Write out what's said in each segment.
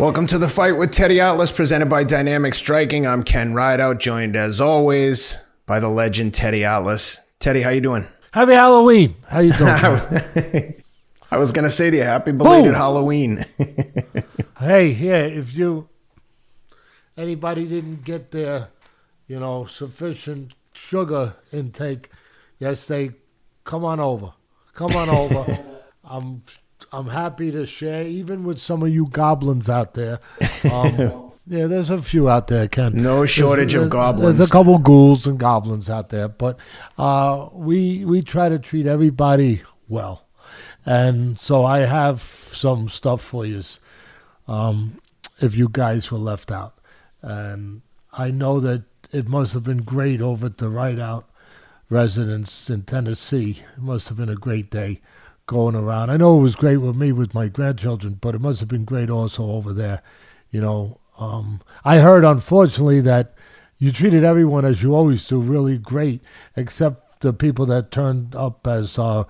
Welcome to the fight with Teddy Atlas, presented by Dynamic Striking. I'm Ken Rideout, joined as always by the legend Teddy Atlas. Teddy, how you doing? Happy Halloween. How you doing? I was gonna say to you, happy belated Boom. Halloween. hey, yeah, if you anybody didn't get their, you know, sufficient sugar intake yesterday, come on over. Come on over. I'm I'm happy to share, even with some of you goblins out there. Um, yeah, there's a few out there, Ken. No shortage of There's- goblins. There's a couple ghouls and goblins out there, but uh, we we try to treat everybody well, and so I have some stuff for you. Um, if you guys were left out, and I know that it must have been great over at the Rideout residence in Tennessee. It must have been a great day going around. I know it was great with me with my grandchildren, but it must have been great also over there. You know, um, I heard unfortunately that you treated everyone as you always do, really great, except the people that turned up as uh,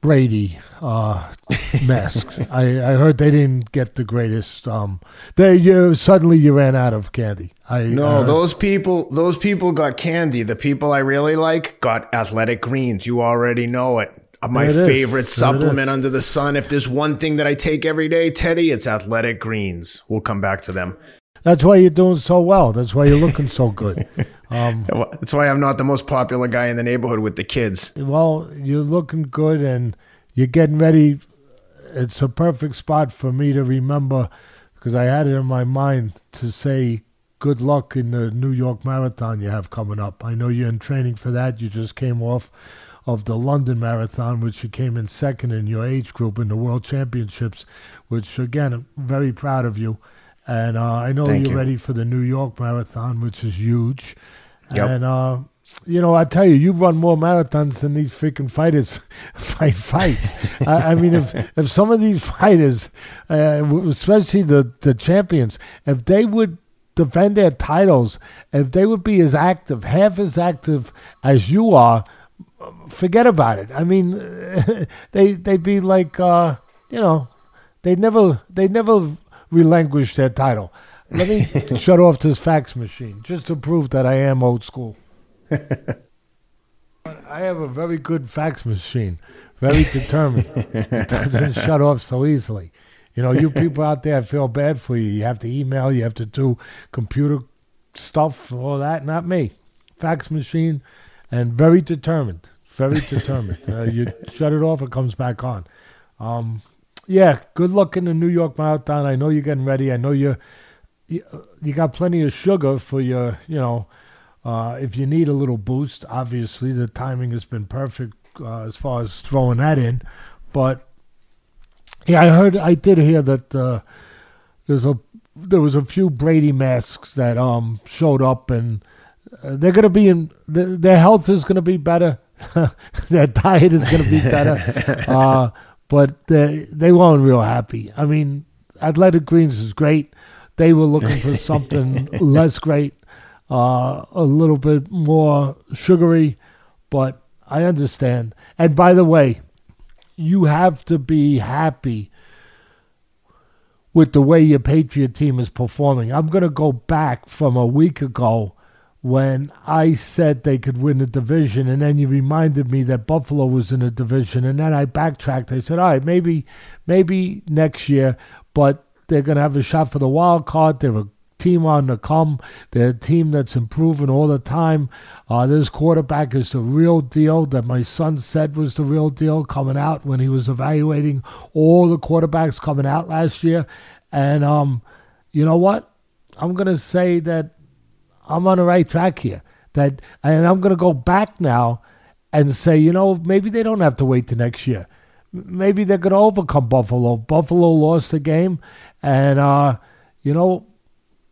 Brady uh, masks. I, I heard they didn't get the greatest. Um, they you suddenly you ran out of candy. I no, uh, those people those people got candy. The people I really like got athletic greens. You already know it. Uh, My There it is. There favorite it supplement under the sun. If there's one thing that I take every day, Teddy, it's athletic greens. We'll come back to them. That's why you're doing so well. That's why you're looking so good. Um, That's why I'm not the most popular guy in the neighborhood with the kids. well, you're looking good and you're getting ready. It's a perfect spot for me to remember because I had it in my mind to say good luck in the New York Marathon you have coming up. I know you're in training for that. You just came off of the London Marathon, which you came in second in your age group in the World Championships, which again, I'm very proud of you. And uh, I know Thank you're you. ready for the New York Marathon, which is huge. Yep. And uh, you know, I tell you, you've run more marathons than these freaking fighters fight fights. I, I mean, if if some of these fighters, uh, especially the the champions, if they would defend their titles, if they would be as active, half as active as you are, forget about it. I mean, they they'd be like, uh, you know, they never they never relinquish their title. Let me shut off this fax machine just to prove that I am old school. I have a very good fax machine, very determined. it doesn't shut off so easily. You know, you people out there, I feel bad for you. You have to email, you have to do computer stuff, all that. Not me. Fax machine, and very determined. Very determined. uh, you shut it off, it comes back on. Um, yeah, good luck in the New York Marathon. I know you're getting ready. I know you're you, you got plenty of sugar for your, you know, uh, if you need a little boost. Obviously, the timing has been perfect uh, as far as throwing that in. But yeah, I heard, I did hear that uh, there's a there was a few Brady masks that um showed up, and uh, they're gonna be in. Their health is gonna be better. their diet is gonna be better. uh, but they they weren't real happy. I mean, Athletic Greens is great. They were looking for something less great, uh, a little bit more sugary, but I understand. And by the way, you have to be happy with the way your Patriot team is performing. I'm going to go back from a week ago when I said they could win the division, and then you reminded me that Buffalo was in a division, and then I backtracked. I said, all right, maybe, maybe next year, but they're going to have a shot for the wild card. They're a team on the come. They're a team that's improving all the time. Uh, this quarterback is the real deal that my son said was the real deal coming out when he was evaluating all the quarterbacks coming out last year. And um, you know what? I'm going to say that I'm on the right track here. That and I'm going to go back now and say, you know, maybe they don't have to wait to next year. Maybe they're going to overcome Buffalo. Buffalo lost the game, and uh, you know,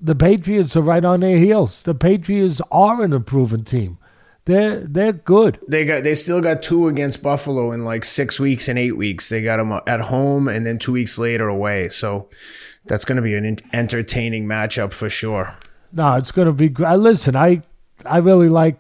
the Patriots are right on their heels. The Patriots are an improving team. They're they're good. They got they still got two against Buffalo in like six weeks and eight weeks. They got them at home and then two weeks later away. So that's going to be an entertaining matchup for sure. No, it's going to be great. Listen, I I really like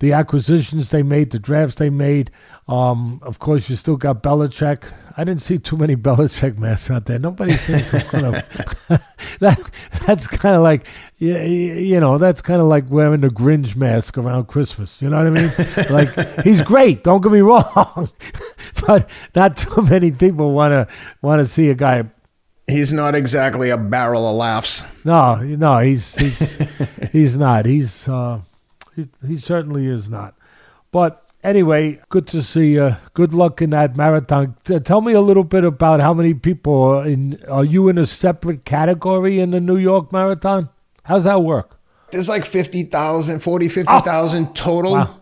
the acquisitions they made, the drafts they made. Um, of course, you still got Belichick. I didn't see too many Belichick masks out there. Nobody seems to want to. that that's kind of like you, you know that's kind of like wearing the Grinch mask around Christmas. You know what I mean? like he's great. Don't get me wrong, but not too many people want to want to see a guy. He's not exactly a barrel of laughs. No, no, he's he's he's not. He's uh, he, he certainly is not. But anyway, good to see you. Good luck in that marathon. T- tell me a little bit about how many people are in. Are you in a separate category in the New York Marathon? How's that work? There's like 50,000, 40, 50,000 oh. total. Wow.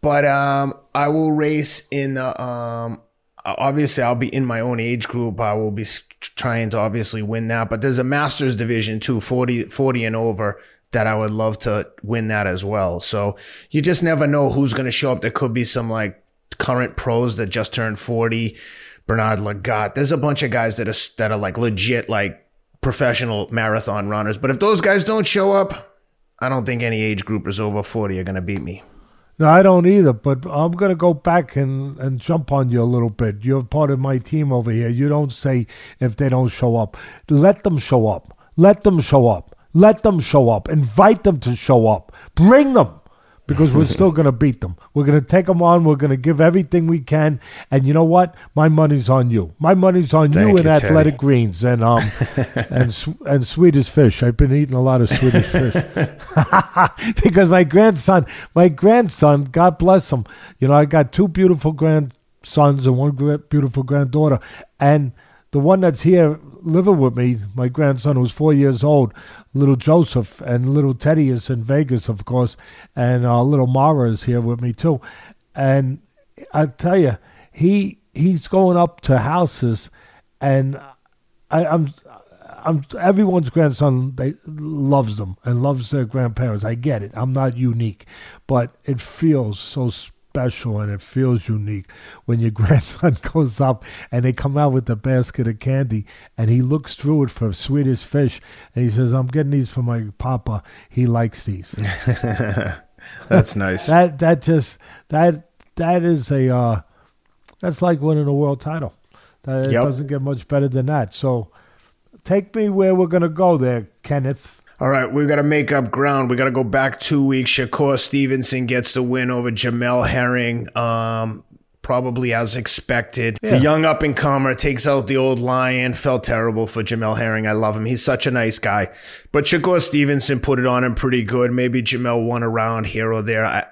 But um, I will race in the. Um, Uh, obviously, I'll be in my own age group. I will be trying to obviously win that. But there's a masters division too, 40, 40 and over that I would love to win that as well. So you just never know who's going to show up. There could be some like current pros that just turned 40. Bernard Lagat. There's a bunch of guys that are, that are like legit, like professional marathon runners. But if those guys don't show up, I don't think any age groupers over 40 are going to beat me. No, I don't either, but I'm going to go back and, and jump on you a little bit. You're part of my team over here. You don't say if they don't show up. Let them show up. Let them show up. Let them show up. Invite them to show up. Bring them because we're still going to beat them. We're going to take them on. We're going to give everything we can. And you know what? My money's on you. My money's on Thank you and Athletic Greens and um and and Swedish fish. I've been eating a lot of Swedish fish because my grandson, my grandson, God bless him. You know, I got two beautiful grandsons and one beautiful granddaughter, and the one that's here living with me, my grandson who's four years old, little Joseph, and little Teddy is in Vegas, of course, and uh, little Mara is here with me too. And I tell you, he he's going up to houses, and I, I'm I'm everyone's grandson they loves them and loves their grandparents. I get it. I'm not unique, but it feels so special and it feels unique when your grandson goes up and they come out with a basket of candy and he looks through it for Swedish fish and he says, I'm getting these for my papa. He likes these. that's nice. that that just that that is a uh, that's like winning a world title. That, yep. It doesn't get much better than that. So take me where we're gonna go there, Kenneth. All right, we've got to make up ground. We got to go back two weeks. Shakur Stevenson gets the win over Jamel Herring. Um, probably as expected. Yeah. The young up and comer takes out the old lion. Felt terrible for Jamel Herring. I love him. He's such a nice guy. But Shakur Stevenson put it on him pretty good. Maybe Jamel won a round here or there. I,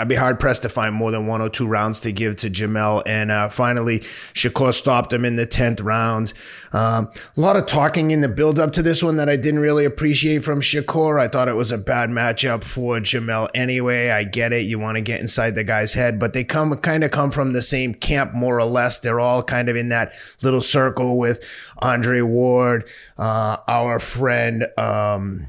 I'd be hard pressed to find more than one or two rounds to give to Jamel. And uh, finally, Shakur stopped him in the 10th round. Um, a lot of talking in the build up to this one that I didn't really appreciate from Shakur. I thought it was a bad matchup for Jamel anyway. I get it. You want to get inside the guy's head, but they come kind of come from the same camp, more or less. They're all kind of in that little circle with Andre Ward, uh, our friend, um,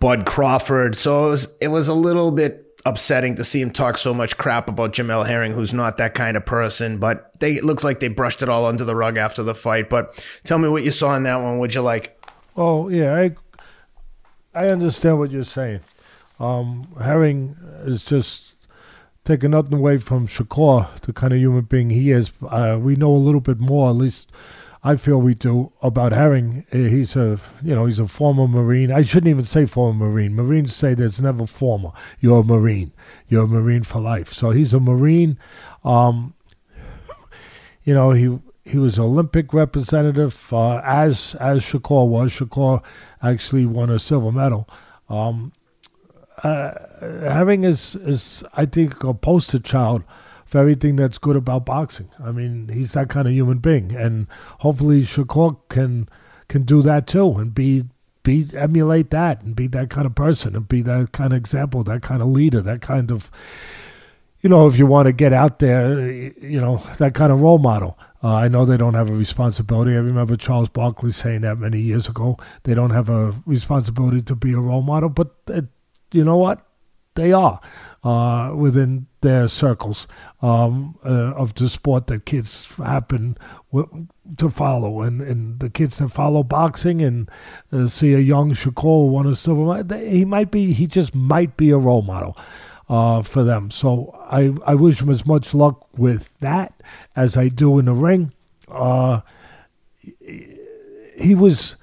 Bud Crawford. So it was, it was a little bit upsetting to see him talk so much crap about Jamel Herring, who's not that kind of person. But they it looks like they brushed it all under the rug after the fight. But tell me what you saw in that one. Would you like? Oh yeah, I I understand what you're saying. Um, Herring is just taking nothing away from Shakur, the kind of human being he is. Uh, we know a little bit more, at least I feel we do about Herring. Eh, he's a you know he's a former Marine. I shouldn't even say former Marine. Marines say there's never former. You're a Marine. You're a Marine for life. So he's a Marine. Um, you know he he was Olympic representative uh, as as Shakur was. Shakur actually won a silver medal. Um, uh, Herring is is I think a poster child for everything that's good about boxing. I mean, he's that kind of human being, and hopefully Shakur can can do that too and be be emulate that and be that kind of person and be that kind of example, that kind of leader, that kind of you know, if you want to get out there, you know, that kind of role model. Uh, I know they don't have a responsibility. I remember Charles Barkley saying that many years ago. They don't have a responsibility to be a role model, but it, you know what? They are uh, within their circles um, uh, of the sport that kids happen w- to follow, and, and the kids that follow boxing and uh, see a young Shakur won a silver, he might be, he just might be a role model. uh, for them. So I, I wish him as much luck with that as I do in the ring. Uh, he was,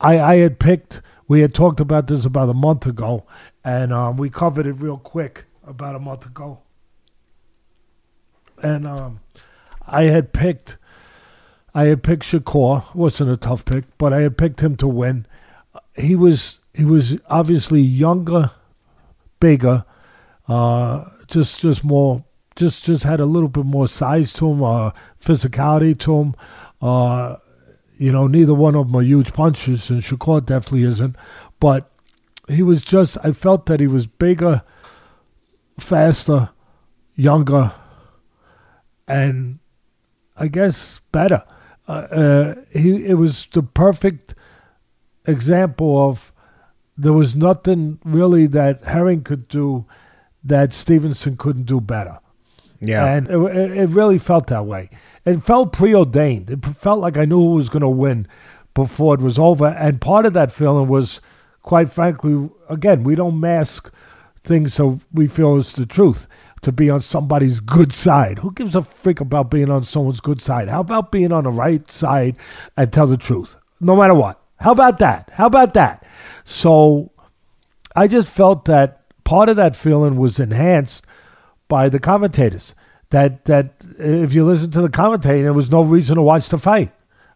I, I had picked, we had talked about this about a month ago, and um, we covered it real quick about a month ago. And um, I had picked, I had picked Shakur. wasn't a tough pick, but I had picked him to win. He was he was obviously younger, bigger, uh, just just more just just had a little bit more size to him, uh, physicality to him. Uh, you know, neither one of them are huge punchers, and Shakur definitely isn't. But he was just, I felt that he was bigger, faster, younger, and I guess better. Uh, uh, he it was the perfect example of there was nothing really that Herring could do that Stevenson couldn't do better. Yeah. And it, it really felt that way. It felt preordained. It felt like I knew who was going to win before it was over. And part of that feeling was, quite frankly, again, we don't mask things so we feel it's the truth to be on somebody's good side. Who gives a freak about being on someone's good side? How about being on the right side and tell the truth, no matter what? How about that? How about that? So I just felt that part of that feeling was enhanced by the commentators. That that if you listen to the commentator, there was no reason to watch the fight.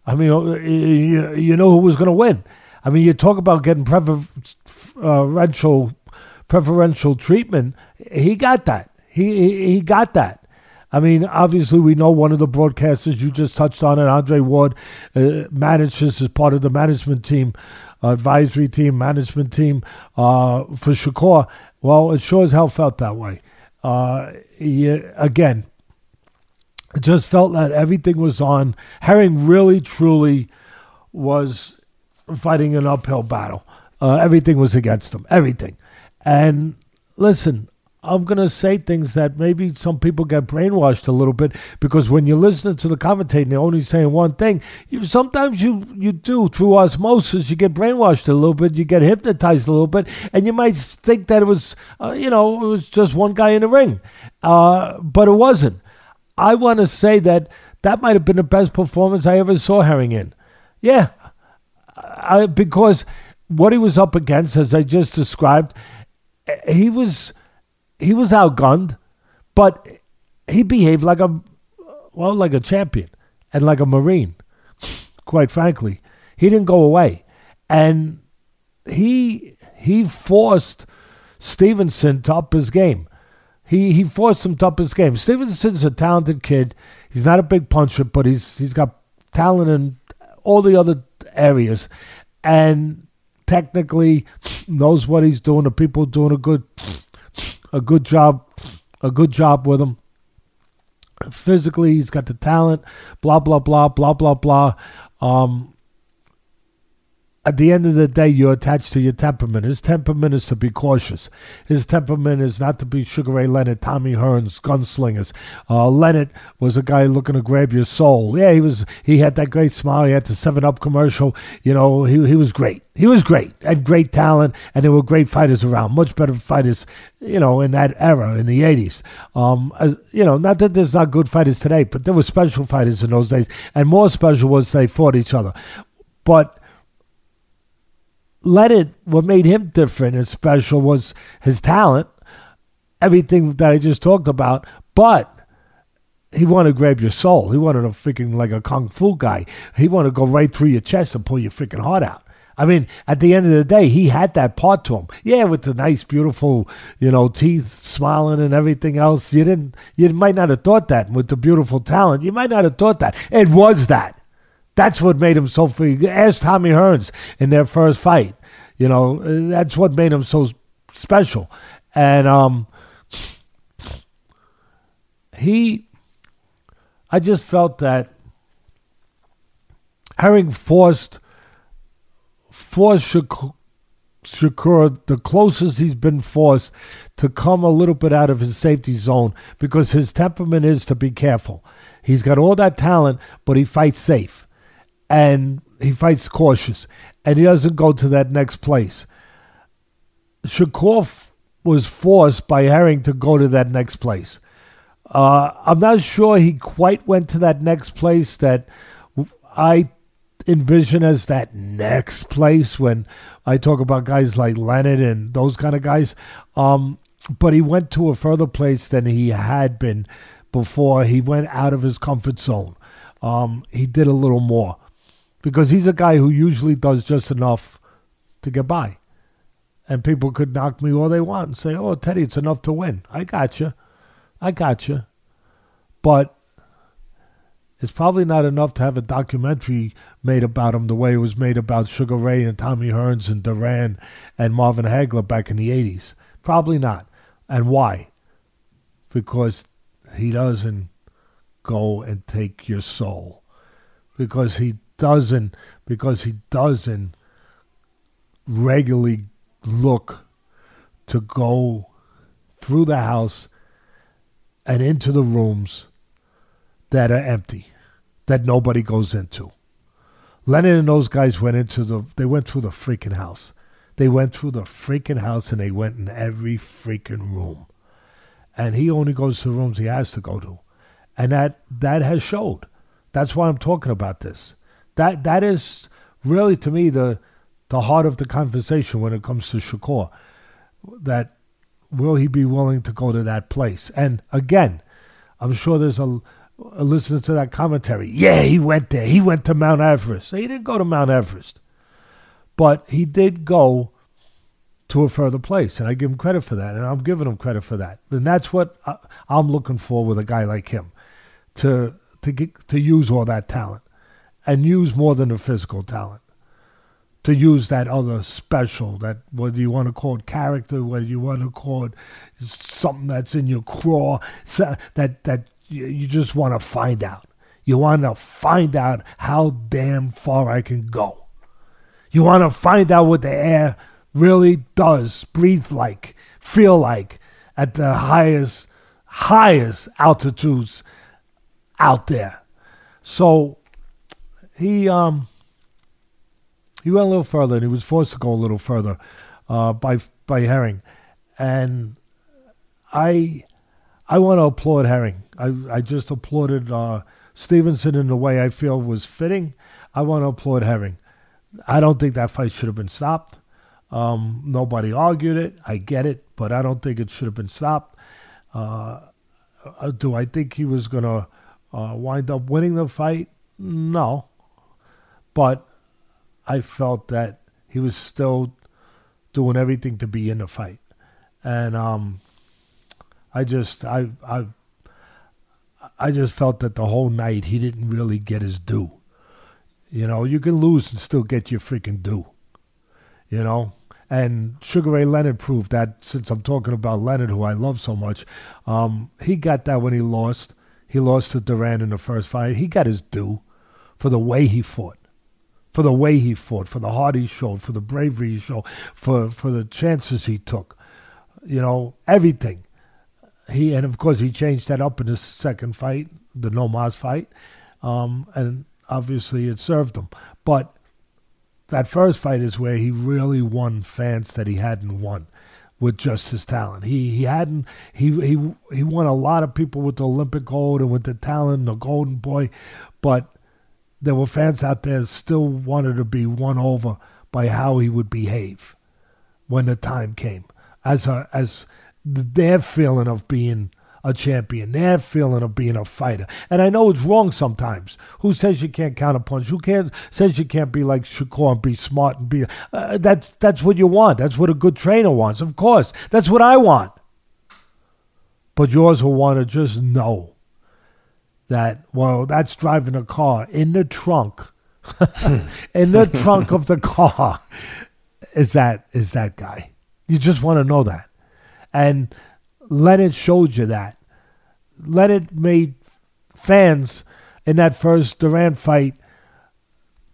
I mean, uh, you, you know who was going to win. I mean, you talk about getting preferential uh, preferential treatment. He got that. He, he he got that. I mean, obviously, we know one of the broadcasters you just touched on and Andre Ward, uh, manages as part of the management team, uh, advisory team, management team uh, for Shakur. Well, it sure as hell felt that way. Uh, he, again, it just felt that everything was on. Herring really, truly was fighting an uphill battle. Uh, everything was against him. Everything. And listen, I'm going to say things that maybe some people get brainwashed a little bit because when you're listening to the commentator they're only saying one thing, you sometimes you you do through osmosis you get brainwashed a little bit, you get hypnotized a little bit, and you might think that it was uh, you know it was just one guy in the ring, uh, but it wasn't. I want to say that that might have been the best performance I ever saw Herring in. Yeah, I, because what he was up against, as I just described, he was he was outgunned, but he behaved like a well, like a champion and like a marine. Quite frankly, he didn't go away, and he he forced Stevenson to up his game. He he forced him to up his game. Stevenson's a talented kid. He's not a big puncher, but he's he's got talent in all the other areas, and technically knows what he's doing. The people doing a good a good job, a good job with him. Physically, he's got the talent. Blah blah blah blah blah blah. Um, at the end of the day, you're attached to your temperament. His temperament is to be cautious. His temperament is not to be Sugar Ray Leonard, Tommy Hearns, gunslingers. Uh, Leonard was a guy looking to grab your soul. Yeah, he was. He had that great smile. He had the Seven Up commercial. You know, he he was great. He was great. Had great talent, and there were great fighters around. Much better fighters, you know, in that era in the '80s. Um, uh, you know, not that there's not good fighters today, but there were special fighters in those days, and more special was they fought each other. But Leonard, what made him different and special was his talent, everything that I just talked about, but he wanted to grab your soul. He wanted a freaking like a kung fu guy. He wanted to go right through your chest and pull your freaking heart out. I mean, at the end of the day, he had that part to him. Yeah, with the nice, beautiful, you know, teeth, smiling and everything else. You didn't, you might not have thought that. With the beautiful talent, you might not have thought that. It was that. That's what made him so free. Ask Tommy Hearns in their first fight. You know, that's what made him so special. And um, he, I just felt that Herring forced forced Shakur, Shakur the closest he's been forced to come a little bit out of his safety zone because his temperament is to be careful. He's got all that talent, but he fights safe and he fights cautious, and he doesn't go to that next place. Shakur was forced by Herring to go to that next place. Uh, I'm not sure he quite went to that next place that I envision as that next place when I talk about guys like Leonard and those kind of guys. Um, but he went to a further place than he had been before. He went out of his comfort zone. Um, he did a little more because he's a guy who usually does just enough to get by. And people could knock me all they want and say, "Oh, Teddy, it's enough to win." I got you, I got you, but it's probably not enough to have a documentary made about him the way it was made about Sugar Ray and Tommy Hearns and Duran and Marvin Hagler back in the '80s. Probably not. And why? Because he doesn't go and take your soul. Because he doesn't because he doesn't regularly look to go through the house and into the rooms that are empty, that nobody goes into. Leonard and those guys went into the they went through the freaking house. They went through the freaking house and they went in every freaking room. And he only goes to the rooms he has to go to. And that that has showed. That's why I'm talking about this. That that is really to me the the heart of the conversation when it comes to Shakur. That will he be willing to go to that place? And again, I'm sure there's a, a listener to that commentary. Yeah, he went there. He went to Mount Everest. He didn't go to Mount Everest, but he did go to a further place, and I give him credit for that, and I'm giving him credit for that. And that's what I, I'm looking for with a guy like him, to to get to use all that talent and use more than a physical talent. To use that other special, that whether you want to call it character, whether you want to call it something that's in your craw, that that you just want to find out. You want to find out how damn far I can go. You want to find out what the air really does breathe like, feel like at the highest, highest altitudes out there. So he um he went a little further and he was forced to go a little further uh, by by Herring, and I I want to applaud Herring. I I just applauded uh, Stevenson in the way I feel was fitting. I want to applaud Herring. I don't think that fight should have been stopped. Um, nobody argued it. I get it, but I don't think it should have been stopped. Uh, uh do I think he was going to uh, wind up winning the fight? No but I felt that he was still doing everything to be in the fight, and um, I just I I I just felt that the whole night he didn't really get his due. You know, you can lose and still get your freaking due. You know, and Sugar Ray Leonard proved that. Since I'm talking about Leonard, who I love so much, um, he got that when he lost. He lost to Duran in the first fight. He got his due for the way he fought for the way he fought, for the heart he showed, for the bravery he showed, for, for the chances he took. You know, everything. He and of course he changed that up in his second fight, the No Mas fight, um, and obviously it served him. But that first fight is where he really won fans that he hadn't won with just his talent. He he hadn't he he he won a lot of people with the Olympic gold and with the talent, the Golden Boy, but there were fans out there still wanted to be won over by how he would behave when the time came, as a, as their feeling of being a champion, their feeling of being a fighter. And I know it's wrong sometimes. Who says you can't counterpunch? Who can't says you can't be like Shakur and be smart and be? Uh, that's that's what you want. That's what a good trainer wants. Of course, that's what I want. But yours will want to just know that, well, that's driving a car in the trunk, in the trunk of the car, is that is that guy. You just want to know that. And Leonard showed you that. Leonard made fans in that first Duran fight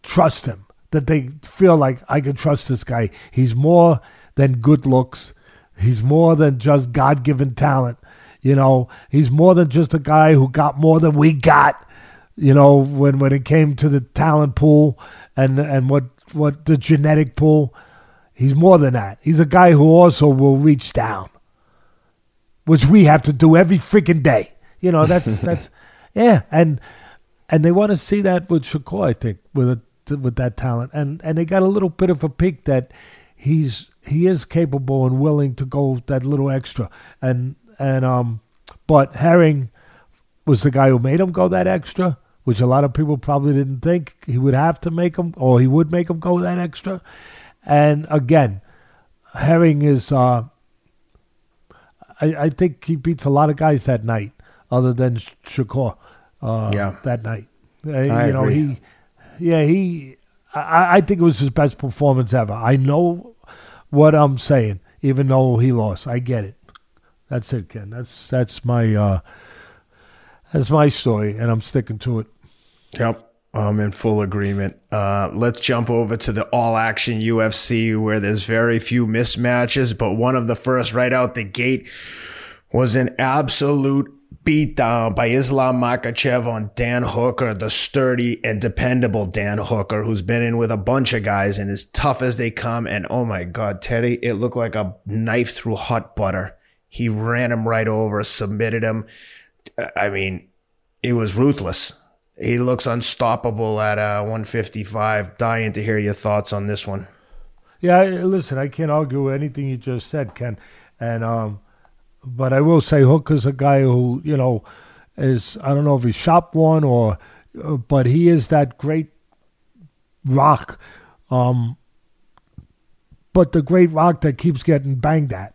trust him. That they feel like I can trust this guy. He's more than good looks. He's more than just God given talent. You know, he's more than just a guy who got more than we got. You know, when when it came to the talent pool and and what what the genetic pool, he's more than that. He's a guy who also will reach down. which we have to do every freaking day. You know, that's that's yeah, and and they want to see that with Shakur, I think, with a, with that talent, and and they got a little bit of a peek that he's he is capable and willing to go that little extra, and and um, but Herring was the guy who made him go that extra, which a lot of people probably didn't think he would have to make him, or he would make him go that extra, and again, Herring is. Uh, I, I think he beats a lot of guys that night, other than Shakur. Uh, Yeah. that night. Uh, you know agree. he, yeah he. I, I think it was his best performance ever. I know what I'm saying, even though he lost. I get it. That's it, Ken. That's that's my uh, that's my story, and I'm sticking to it. Yep. I'm in full agreement. Uh, let's jump over to the all action UFC where there's very few mismatches, but one of the first right out the gate was an absolute beatdown by Islam Makhachev on Dan Hooker, the sturdy and dependable Dan Hooker, who's been in with a bunch of guys and as tough as they come. And oh my God, Teddy, it looked like a knife through hot butter. He ran him right over, submitted him. I mean, it was ruthless. He looks unstoppable at uh, 155. Dying to hear your thoughts on this one. Yeah, listen, I can't argue with anything you just said, Ken. And um, but I will say Hooker's a guy who you know is I don't know if he's shop one or, uh, but he is that great rock. Um, but the great rock that keeps getting banged at,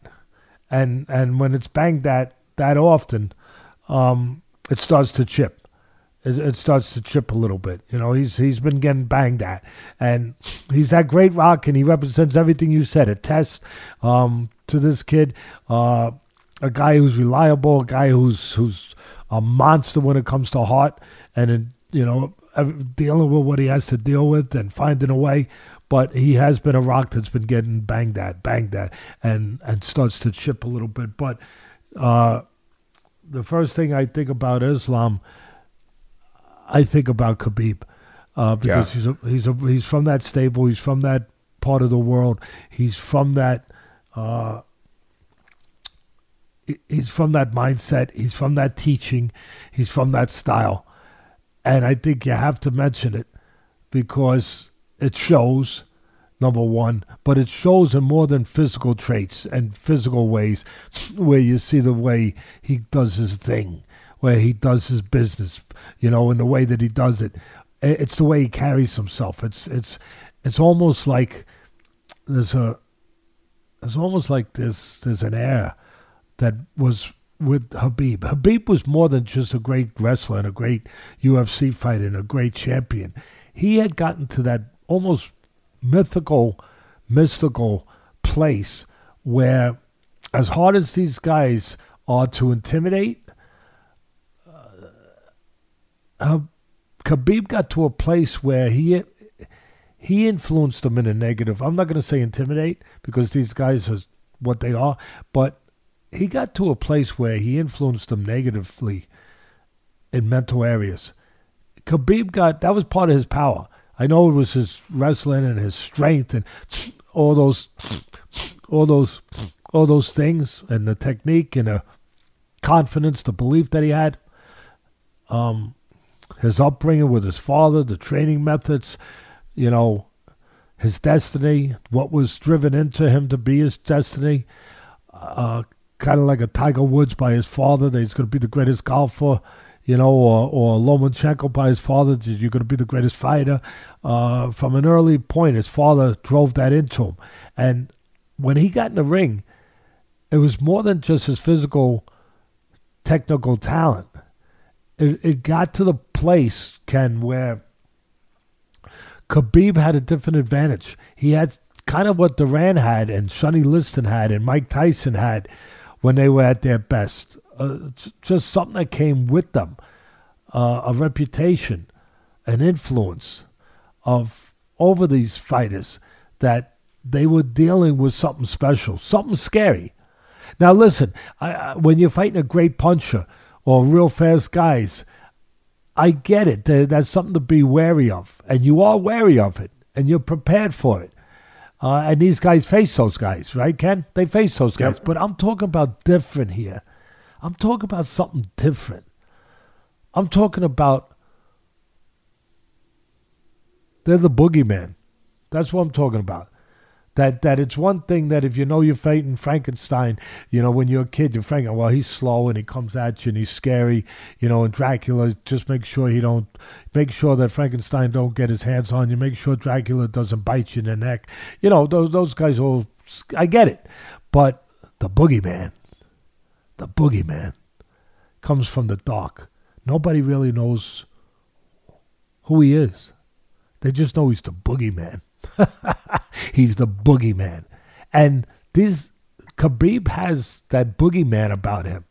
and and when it's banged at that often, um, it starts to chip. It, it starts to chip a little bit. You know, he's he's been getting banged at, and he's that great rock, and he represents everything you said. A test um, to this kid, uh, a guy who's reliable, a guy who's who's a monster when it comes to heart, and you know, dealing with what he has to deal with and finding a way. But he has been a rock that's been getting banged at, banged at, and and starts to chip a little bit. But uh, the first thing I think about Islam, I think about Khabib, uh, because he's a, he's a, he's from that stable. He's from that part of the world. He's from that. Uh, he's from that mindset. He's from that teaching. He's from that style, and I think you have to mention it because it shows. Number one, but it shows in more than physical traits and physical ways, where you see the way he does his thing, where he does his business, you know, in the way that he does it. It's the way he carries himself. It's it's it's almost like there's a it's almost like there's there's an air that was with Khabib. Khabib was more than just a great wrestler and a great UFC fighter and a great champion. He had gotten to that almost mythical, mystical place where, as hard as these guys are to intimidate, uh, Khabib got to a place where he he influenced them in a negative. I'm not going to say intimidate because these guys are what they are, but he got to a place where he influenced them negatively in mental areas. Khabib got that was part of his power. I know it was his wrestling and his strength and all those, all those, all those things and the technique and the confidence, the belief that he had. Um, his upbringing with his father, the training methods, you know, his destiny, what was driven into him to be his destiny. Uh, kind of like a Tiger Woods by his father, that he's going to be the greatest golfer, you know, or, or Lomachenko by his father, you're going to be the greatest fighter. Uh, from an early point, his father drove that into him. And when he got in the ring, it was more than just his physical, technical talent. It, it got to the place, Ken, where Khabib had a different advantage. He had kind of what Duran had and Sonny Liston had and Mike Tyson had when they were at their best. Uh, just something that came with them, uh, a reputation, an influence of over these fighters that they were dealing with something special, something scary. Now listen, I, when you're fighting a great puncher or real fast guys, I get it. That's something to be wary of, and you are wary of it, and you're prepared for it. Uh, and these guys face those guys, right, Ken? They face those guys. Yep. But I'm talking about different here. I'm talking about something different. I'm talking about they're the boogeyman. That's what I'm talking about. That that it's one thing that if you know you're fighting Frankenstein, you know when you're a kid you're thinking, well he's slow and he comes at you and he's scary, you know. And Dracula, just make sure he don't make sure that Frankenstein don't get his hands on you. Make sure Dracula doesn't bite you in the neck. You know those those guys all. I get it, but the boogeyman, the boogeyman, comes from the dark. Nobody really knows who he is. They just know he's the boogeyman. he's the boogeyman. And this Khabib has that boogeyman about him.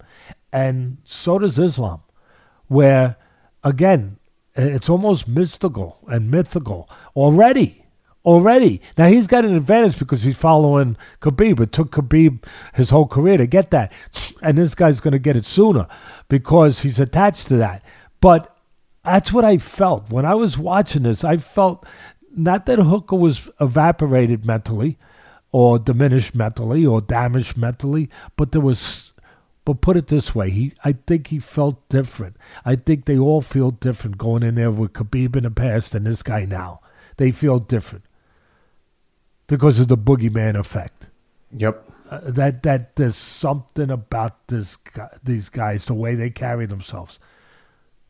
And so does Islam, where, again, it's almost mystical and mythical already. Already. Now, he's got an advantage because he's following Khabib. It took Khabib his whole career to get that. And this guy's going to get it sooner because he's attached to that. But that's what I felt. When I was watching this, I felt not that Hooker was evaporated mentally or diminished mentally or damaged mentally, but there was but put it this way, he I think he felt different. I think they all feel different going in there with Khabib in the past and this guy now. They feel different because of the boogeyman effect. Yep. Uh, that that there's something about this these guys, the way they carry themselves,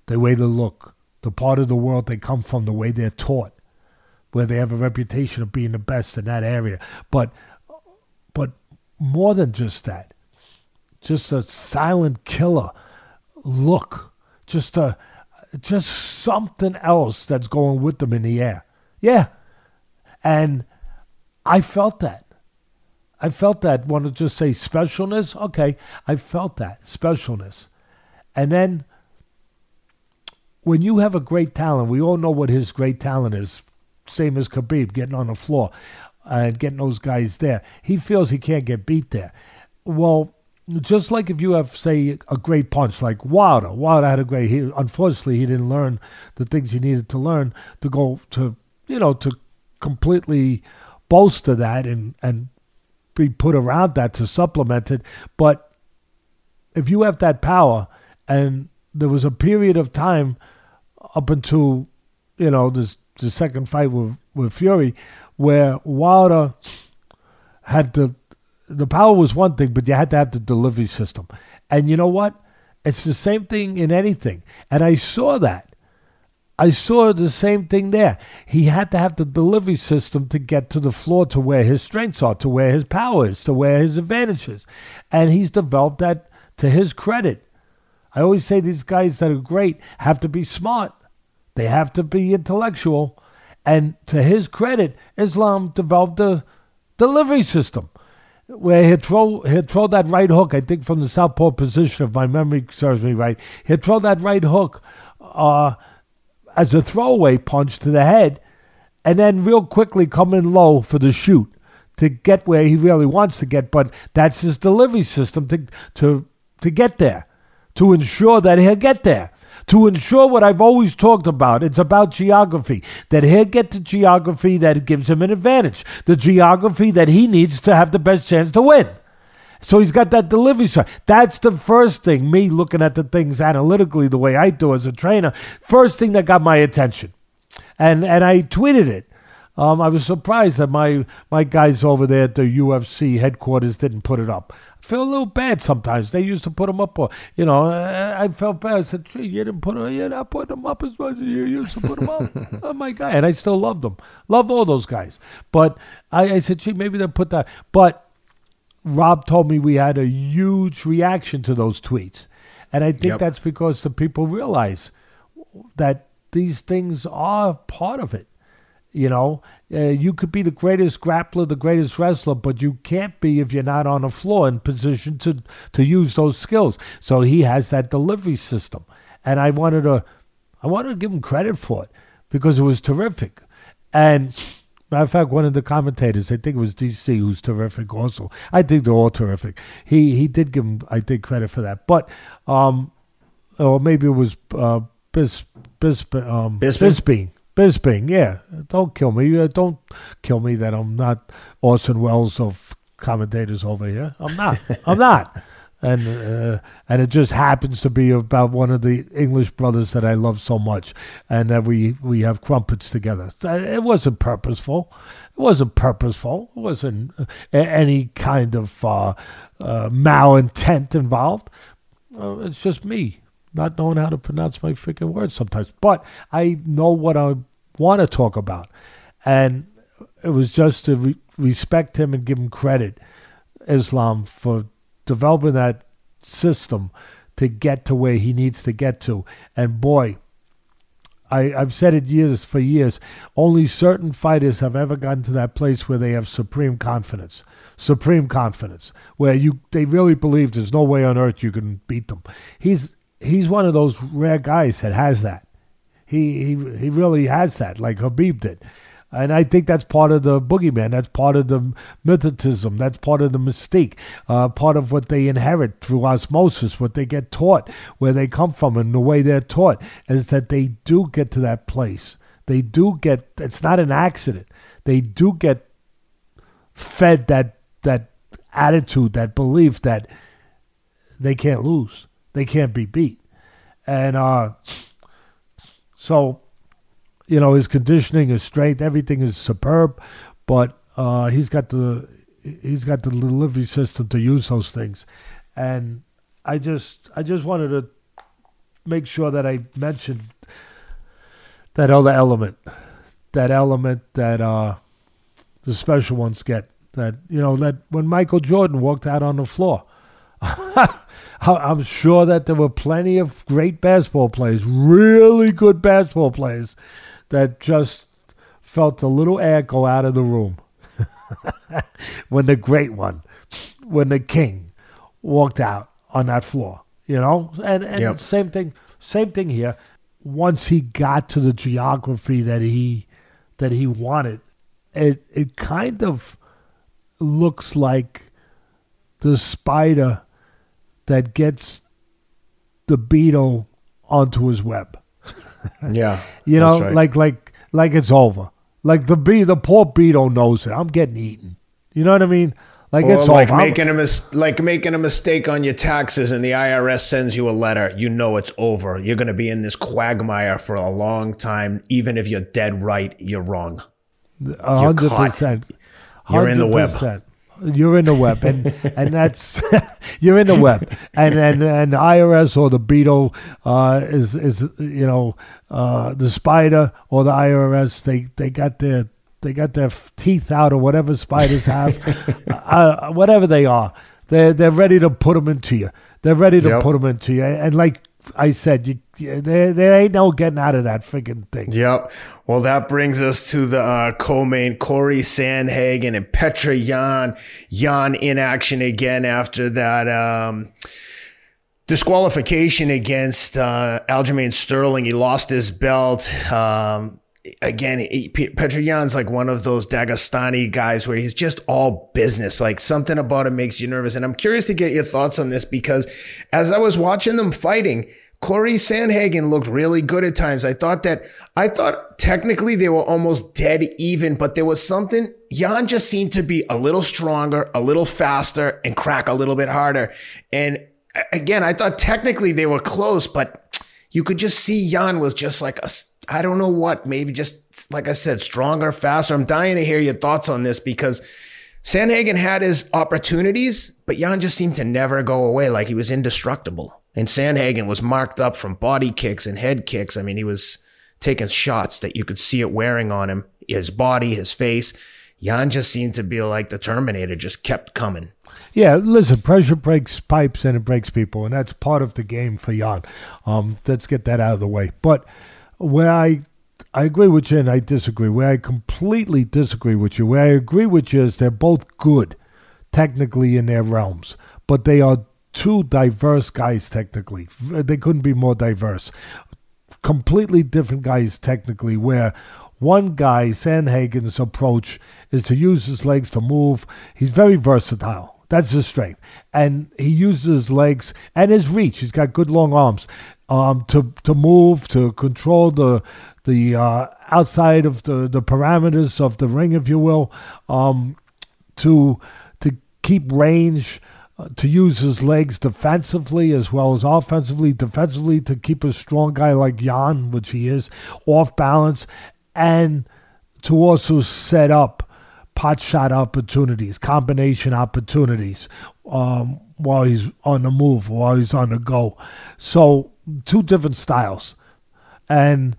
the way they look, the part of the world they come from, the way they're taught where they have a reputation of being the best in that area. But but more than just that, just a silent killer look, just a just something else that's going with them in the air. Yeah. And I felt that. I felt that. Want to just say specialness? Okay, I felt that specialness. And then when you have a great talent, we all know what his great talent is same as Khabib, getting on the floor and getting those guys there. He feels he can't get beat there. Well, just like if you have, say, a great punch like Wilder. Wilder had a great. He, unfortunately, he didn't learn the things he needed to learn to go to, you know, to completely bolster that and and be put around that to supplement it. But if you have that power, and there was a period of time up until, you know, this the second fight with, with Fury, where Wilder had the the power was one thing, but you had to have the delivery system. And you know what? It's the same thing in anything. And I saw that. I saw the same thing there. He had to have the delivery system to get to the floor to where his strengths are, to where his power is, to where his advantages. And he's developed that to his credit. I always say these guys that are great have to be smart. They have to be intellectual. And to his credit, Islam developed a delivery system where he'd throw, he'd throw that right hook, I think from the southpaw position, if my memory serves me right. He'd throw that right hook uh, as a throwaway punch to the head and then real quickly come in low for the shoot to get where he really wants to get. But that's his delivery system to, to, to get there, to ensure that he'll get there to ensure what I've always talked about. It's about geography. That he'll get the geography that gives him an advantage, the geography that he needs to have the best chance to win. So he's got that delivery side. That's the first thing, me looking at the things analytically the way I do as a trainer, first thing that got my attention. And and I tweeted it. Um, I was surprised that my my guys over there at the UFC headquarters didn't put it up I feel a little bad sometimes. They used to put them up, or you know, I, I felt bad. I said, "Gee, you didn't put them. You're not putting them up as much as you used to put them up." oh my god! And I still love them. Love all those guys. But I, I said, "Gee, maybe they'll put that." But Rob told me we had a huge reaction to those tweets, and I think yep. that's because the people realize that these things are part of it. You know, uh, you could be the greatest grappler, the greatest wrestler, but you can't be if you're not on the floor in position to to use those skills. So he has that delivery system, and I wanted to, I wanted to give him credit for it because it was terrific. And matter of fact, one of the commentators, I think it was DC, who's terrific also. I think they're all terrific. He he did give him, I think, credit for that. But um, or maybe it was uh, Bis, Bis, um, Bisping. Bisping. Bisping, yeah. Don't kill me. Uh, don't kill me that I'm not Orson Welles of commentators over here. I'm not. I'm not. and uh, and it just happens to be about one of the English brothers that I love so much, and that we we have crumpets together. It wasn't purposeful. It wasn't purposeful. It wasn't uh, any kind of uh, uh, malintent involved. Uh, it's just me not knowing how to pronounce my freaking words sometimes. But I know what I want to talk about, and it was just to re- respect him and give him credit, Islam, for developing that system to get to where he needs to get to. And boy, I, I've said it years for years. Only certain fighters have ever gotten to that place where they have supreme confidence. Supreme confidence, where you they really believe there's no way on earth you can beat them. He's he's one of those rare guys that has that. He he he really has that, like Khabib did. And I think that's part of the boogeyman. That's part of the mythicism. That's part of the mystique. Uh, part of what they inherit through osmosis, what they get taught, where they come from, and the way they're taught is that they do get to that place. They do get. It's not an accident. They do get fed that that attitude, that belief that they can't lose, they can't be beat, and uh, so you know, his conditioning, his strength, everything is superb, but uh, he's got the he's got the delivery system to use those things, and I just I just wanted to make sure that I mentioned that other element, that element that uh, the special ones get. That you know that when Michael Jordan walked out on the floor. I'm sure that there were plenty of great basketball players, really good basketball players, that just felt a little air go out of the room when the great one, when the king walked out on that floor, you know? And, and yep. same thing, same thing here. Once he got to the geography that he that he wanted, it it kind of looks like the spider that gets the beetle onto his web. yeah. You know, right. like like like it's over. Like the bee, the poor beetle knows it. I'm getting eaten. You know what I mean? Like or it's like over. making a mis- like making a mistake on your taxes, and the IRS sends you a letter. You know it's over. You're going to be in this quagmire for a long time. Even if you're dead right, you're wrong. hundred percent. You're in the web you're in the web, and and that's you're in the web, and and and IRS or the beetle uh, is is you know uh, the spider or the IRS. They they got their they got their teeth out or whatever spiders have, uh, whatever they are. They're they're ready to put them into you. They're ready to yep. put them into you, and like I said, you, there, there ain't no getting out of that freaking thing. Yep. Well, that brings us to the uh, co-main Cory Sandhagen and Petr Yan. Yan in action again after that um, disqualification against uh, Aljamain Sterling. He lost his belt. Um, again, Petr Yan's like one of those Dagestani guys where he's just all business. Like something about him makes you nervous. And I'm curious to get your thoughts on this because as I was watching them fighting, Cory Sandhagen looked really good at times. I thought that, I thought technically they were almost dead even, but there was something, Yan just seemed to be a little stronger, a little faster, and crack a little bit harder. And again, I thought technically they were close, but you could just see Yan was just like a, I don't know what, maybe just like I said, stronger, faster. I'm dying to hear your thoughts on this because Sandhagen had his opportunities, but Yan just seemed to never go away like he was indestructible. And Sandhagen was marked up from body kicks and head kicks. I mean, he was taking shots that you could see it wearing on him, his body, his face. Yan just seemed to be like the Terminator, just kept coming. Yeah, listen, pressure breaks pipes and it breaks people, and that's part of the game for Yan. Um, let's get that out of the way. But where I I agree with you and I disagree. Where I completely disagree with you, where I agree with you is they're both good technically in their realms, but they are two diverse guys technically. They couldn't be more diverse. Completely different guys technically, where one guy, Sandhagen's approach is to use his legs to move. He's very versatile. That's his strength. And he uses his legs and his reach. He's got good long arms um, to, to move, to control the the uh, outside of the, the parameters of the ring, if you will, um, to to keep range uh, to use his legs defensively as well as offensively. Defensively, to keep a strong guy like Yan, which he is, off balance, and to also set up pot shot opportunities, combination opportunities um, while he's on the move, while he's on the go. So, two different styles. And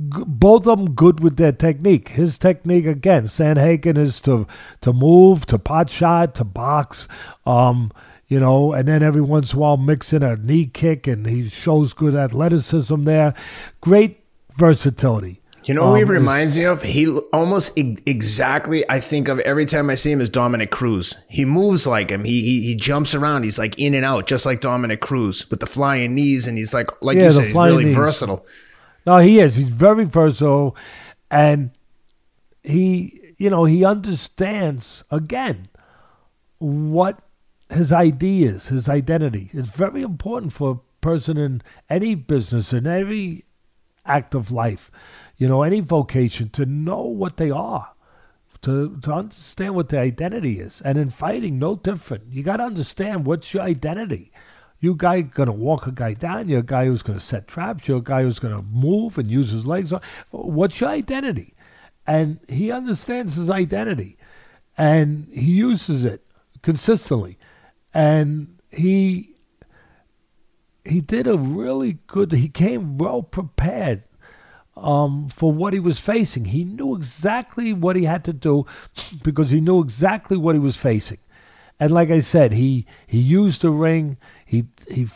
g- both of them good with their technique. His technique, again, Sandhagen is to, to move, to pot shot, to box. Um, you know, and then every once in a while mix in a knee kick, and he shows good athleticism there. Great versatility. You know who he um, reminds me of? He almost e- exactly. I think of every time I see him is Dominick Cruz. He moves like him. He, he he jumps around. He's like in and out, just like Dominick Cruz with the flying knees. And he's like, like Yeah, you said, he's really knees. versatile. No, he is. He's very versatile, and he, you know, he understands again what his ID is, his identity. It's very important for a person in any business, in every act of life, you know, any vocation, to know what they are. To, to understand what their identity is. And in fighting, no different. You got to understand what's your identity. You guy gonna walk a guy down. You're a guy who's gonna set traps. You're a guy who's gonna move and use his legs. What's your identity? And he understands his identity, and he uses it consistently. And he he did a really good. He came well prepared um, for what he was facing. He knew exactly what he had to do because he knew exactly what he was facing. And like I said, he he used the ring. He he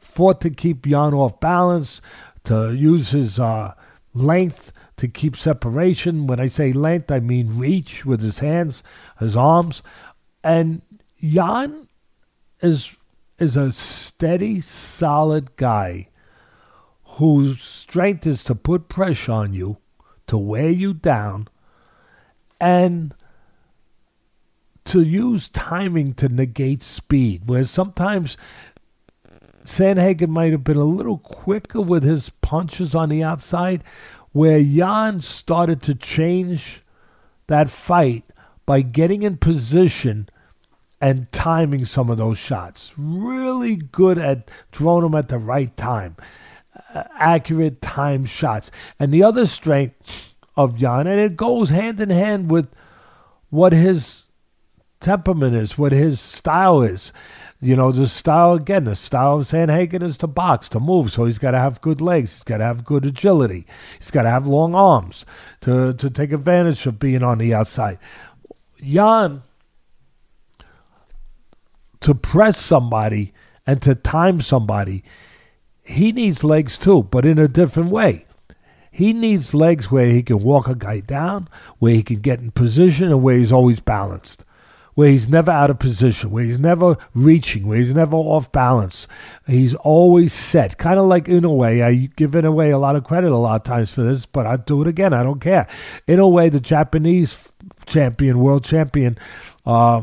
fought to keep Yan off balance, to use his uh, length to keep separation. When I say length, I mean reach with his hands, his arms, and Yan is is a steady, solid guy whose strength is to put pressure on you, to wear you down, and to use timing to negate speed. Where sometimes Sandhagen might have been a little quicker with his punches on the outside, where Yan started to change that fight by getting in position and timing some of those shots. Really good at throwing them at the right time. Uh, accurate time shots. And the other strength of Yan, and it goes hand in hand with what his temperament is, what his style is. You know, the style, again, the style of Sandhagen is to box, to move. So he's got to have good legs. He's got to have good agility. He's got to have long arms to, to take advantage of being on the outside. Yan, to press somebody and to time somebody, he needs legs too, but in a different way. He needs legs where he can walk a guy down, where he can get in position, and where he's always balanced, where he's never out of position, where he's never reaching, where he's never off balance. He's always set, kind of like Inoue. I give Inoue a lot of credit a lot of times for this, but I'll do it again. I don't care. Inoue, the Japanese champion, world champion, uh,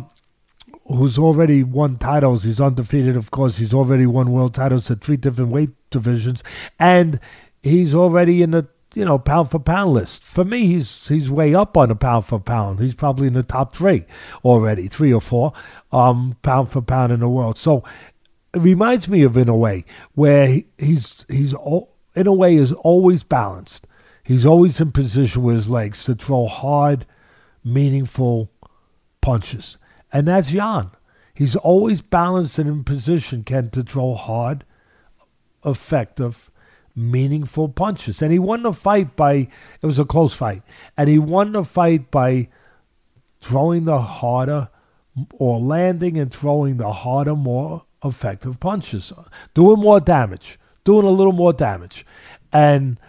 who's already won titles. He's undefeated, of course. He's already won world titles at three different weight divisions, and he's already in the you know pound for pound list. For me, he's he's way up on the pound for pound. He's probably in the top three already, three or four um, pound for pound in the world. So it reminds me of in a way where he, he's he's in a way is always balanced. He's always in position with his legs to throw hard, meaningful punches. And that's Yan. He's always balanced and in position, Ken, to throw hard, effective, meaningful punches. And he won the fight by, it was a close fight. And he won the fight by throwing the harder or landing and throwing the harder, more effective punches, doing more damage, doing a little more damage, and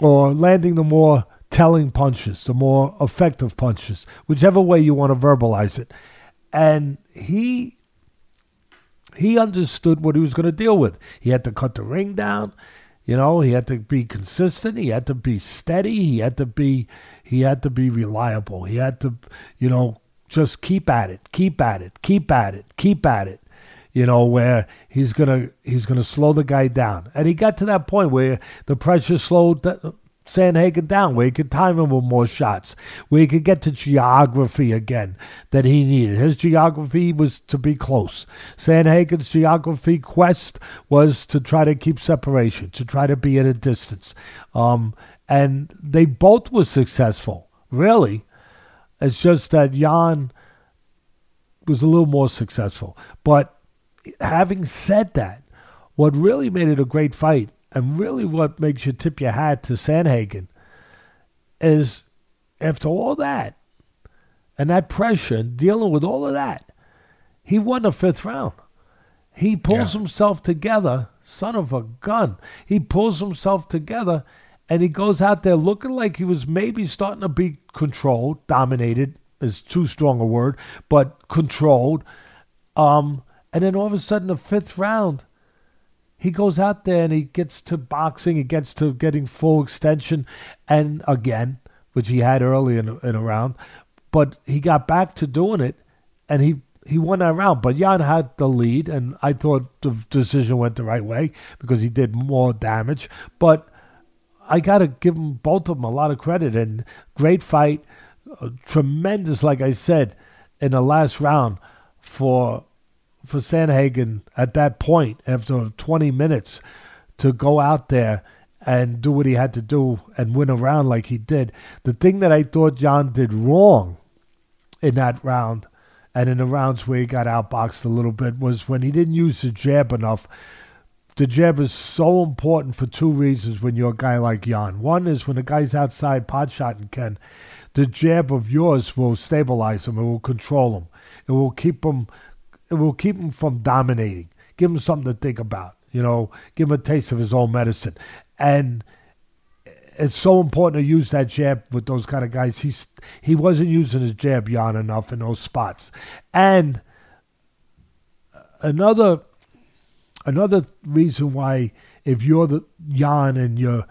or landing the more telling punches, the more effective punches, whichever way you want to verbalize it. And he he understood what he was going to deal with. He had to cut the ring down. You know, he had to be consistent. He had to be steady. He had to be he had to be reliable. He had to, you know, just keep at it, keep at it, keep at it, keep at it. You know, where he's gonna he's gonna slow the guy down. And he got to that point where the pressure slowed uh, Sandhagen down, where he could time him with more shots, where he could get to geography again that he needed. His geography was to be close. Sandhagen's geography quest was to try to keep separation, to try to be at a distance. Um, and they both were successful, really. It's just that Yan was a little more successful. But having said that, what really made it a great fight and really what makes you tip your hat to Sandhagen is after all that and that pressure, dealing with all of that, he won the fifth round. He pulls yeah. himself together, son of a gun. He pulls himself together and he goes out there looking like he was maybe starting to be controlled, dominated is too strong a word, but controlled. Um, and then all of a sudden, the fifth round, he goes out there and he gets to boxing, he gets to getting full extension, and again, which he had early in, in a round, but he got back to doing it, and he he won that round. But Yan had the lead, and I thought the decision went the right way because he did more damage. But I got to give them both of them a lot of credit and great fight, uh, tremendous, like I said, in the last round for for Sandhagen at that point after 20 minutes to go out there and do what he had to do and win a round like he did. The thing that I thought Yan did wrong in that round and in the rounds where he got outboxed a little bit was when he didn't use the jab enough. The jab is so important for two reasons when you're a guy like Yan. One is when the guy's outside pot shotting Ken, the jab of yours will stabilize him. It will control him. It will keep him it will keep him from dominating. Give him something to think about. You know, give him a taste of his own medicine. And it's so important to use that jab with those kind of guys. He's he wasn't using his jab Yan enough in those spots. And another another reason why if you're the Yan and you're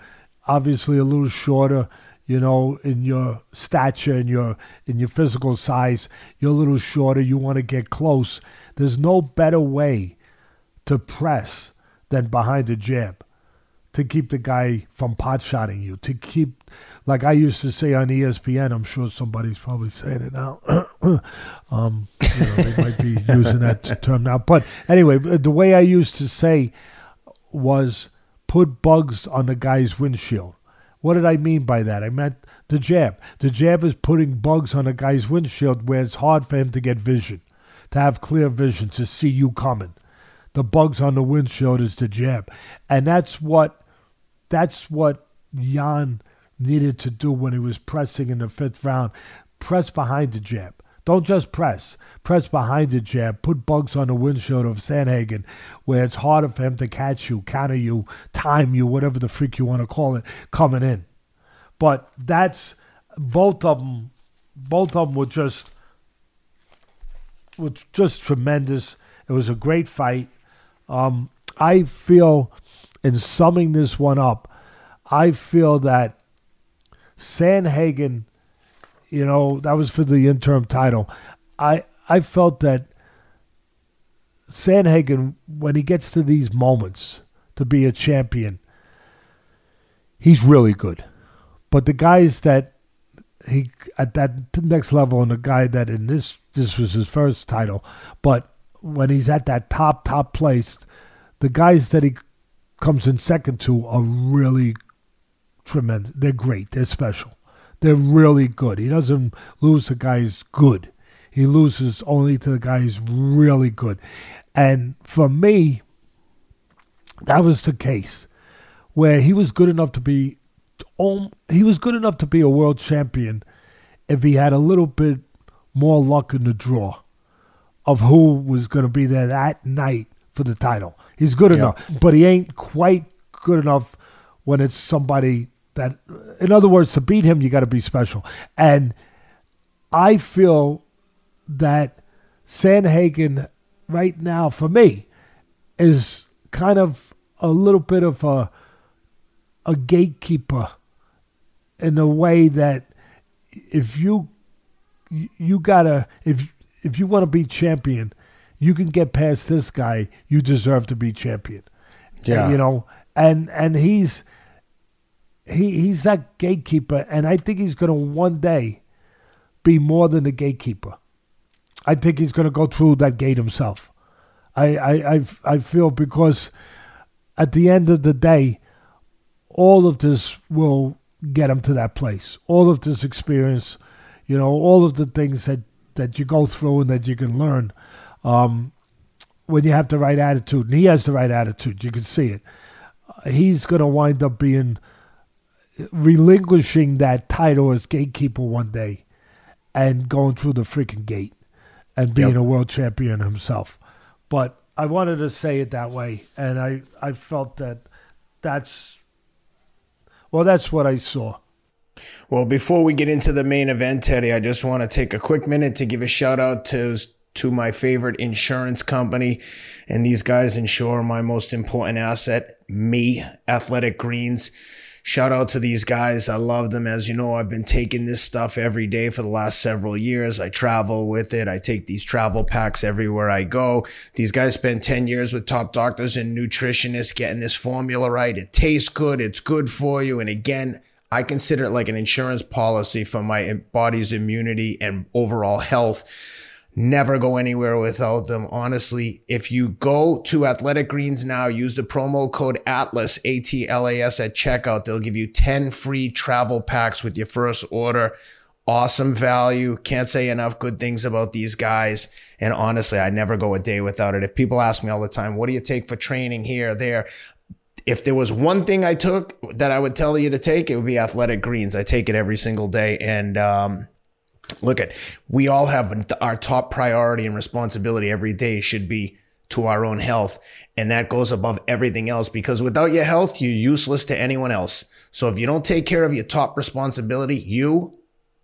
obviously a little shorter, you know, in your stature and your in your physical size, you're a little shorter, you want to get close. There's no better way to press than behind the jab to keep the guy from pot shotting you, to keep, like I used to say on ESPN, I'm sure somebody's probably saying it now. um, you know, they might be using that term now. But anyway, the way I used to say was put bugs on the guy's windshield. What did I mean by that? I meant the jab. The jab is putting bugs on a guy's windshield where it's hard for him to get vision to have clear vision, to see you coming. The bugs on the windshield is the jab. And that's what that's what Yan needed to do when he was pressing in the fifth round. Press behind the jab. Don't just press. Press behind the jab. Put bugs on the windshield of Sandhagen where it's harder for him to catch you, counter you, time you, whatever the freak you want to call it, coming in. But that's both of them. Both of them were just was just tremendous. It was a great fight. Um, I feel, in summing this one up, I feel that Sandhagen, you know, that was for the interim title. I I felt that Sandhagen, when he gets to these moments to be a champion, he's really good. But the guys that he at that next level, and the guy that in this this was his first title. But when he's at that top, top place, the guys that he comes in second to are really tremendous. They're great. They're special. They're really good. He doesn't lose the guys good. He loses only to the guys really good. And for me, that was the case where he was good enough to be um, he was good enough to be a world champion if he had a little bit more luck in the draw of who was going to be there that night for the title. He's good enough, but he ain't quite good enough when it's somebody that, in other words, to beat him, you got to be special. And I feel that Sandhagen right now, for me, is kind of a little bit of a a gatekeeper in the way that if you you gotta if if you want to be champion, you can get past this guy. You deserve to be champion. Yeah, you know, and and he's he he's that gatekeeper, and I think he's going to one day be more than a gatekeeper. I think he's going to go through that gate himself. I, I, I, I feel because at the end of the day, all of this will get him to that place. All of this experience, you know, all of the things that, that you go through and that you can learn um, when you have the right attitude. And he has the right attitude. You can see it. He's going to wind up being relinquishing that title as gatekeeper one day and going through the freaking gate and being yep. a world champion himself. But I wanted to say it that way, and I, I felt that that's well, that's what I saw. Well, before we get into the main event, Teddy, I just want to take a quick minute to give a shout out to to my favorite insurance company, and these guys insure my most important asset, me, Athletic Greens. Shout out to these guys. I love them. As you know, I've been taking this stuff every day for the last several years. I travel with it. I take these travel packs everywhere I go. These guys spend 10 years with top doctors and nutritionists getting this formula right. It tastes good. It's good for you. And again, I consider it like an insurance policy for my body's immunity and overall health never go anywhere without them. Honestly, if you go to Athletic Greens now, use the promo code ATLAS, A T L A S at checkout. They'll give you 10 free travel packs with your first order. Awesome value. Can't say enough good things about these guys. And honestly, I never go a day without it. If people ask me all the time, what do you take for training here, there? If there was one thing I took that I would tell you to take, it would be Athletic Greens. I take it every single day. And, um, look at we all have our top priority and responsibility every day should be to our own health and that goes above everything else because without your health you're useless to anyone else so if you don't take care of your top responsibility you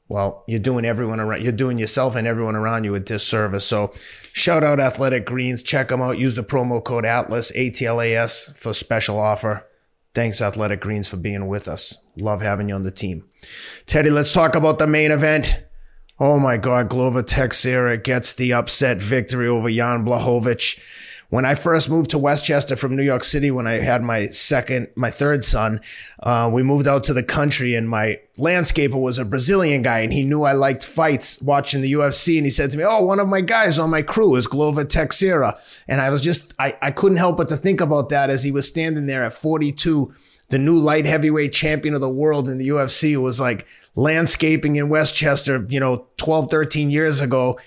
well you're doing everyone around you're doing yourself and everyone around you a disservice. So shout out athletic greens. Check them out. Use the promo code atlas atlas for special offer. Thanks athletic greens for being with us. Love having you on the team. Teddy let's talk about the main event. Oh my God, Glover Teixeira gets the upset victory over Jan Blachowicz. When I first moved to Westchester from New York City, when I had my second, my third son, uh, we moved out to the country and my landscaper was a Brazilian guy and he knew I liked fights watching the UFC. And he said to me, Oh, one of my guys on my crew is Glover Teixeira. And I was just, I, I couldn't help but to think about that as he was standing there at 42 the new light heavyweight champion of the world in the UFC was like landscaping in Westchester, you know, 12, 13 years ago.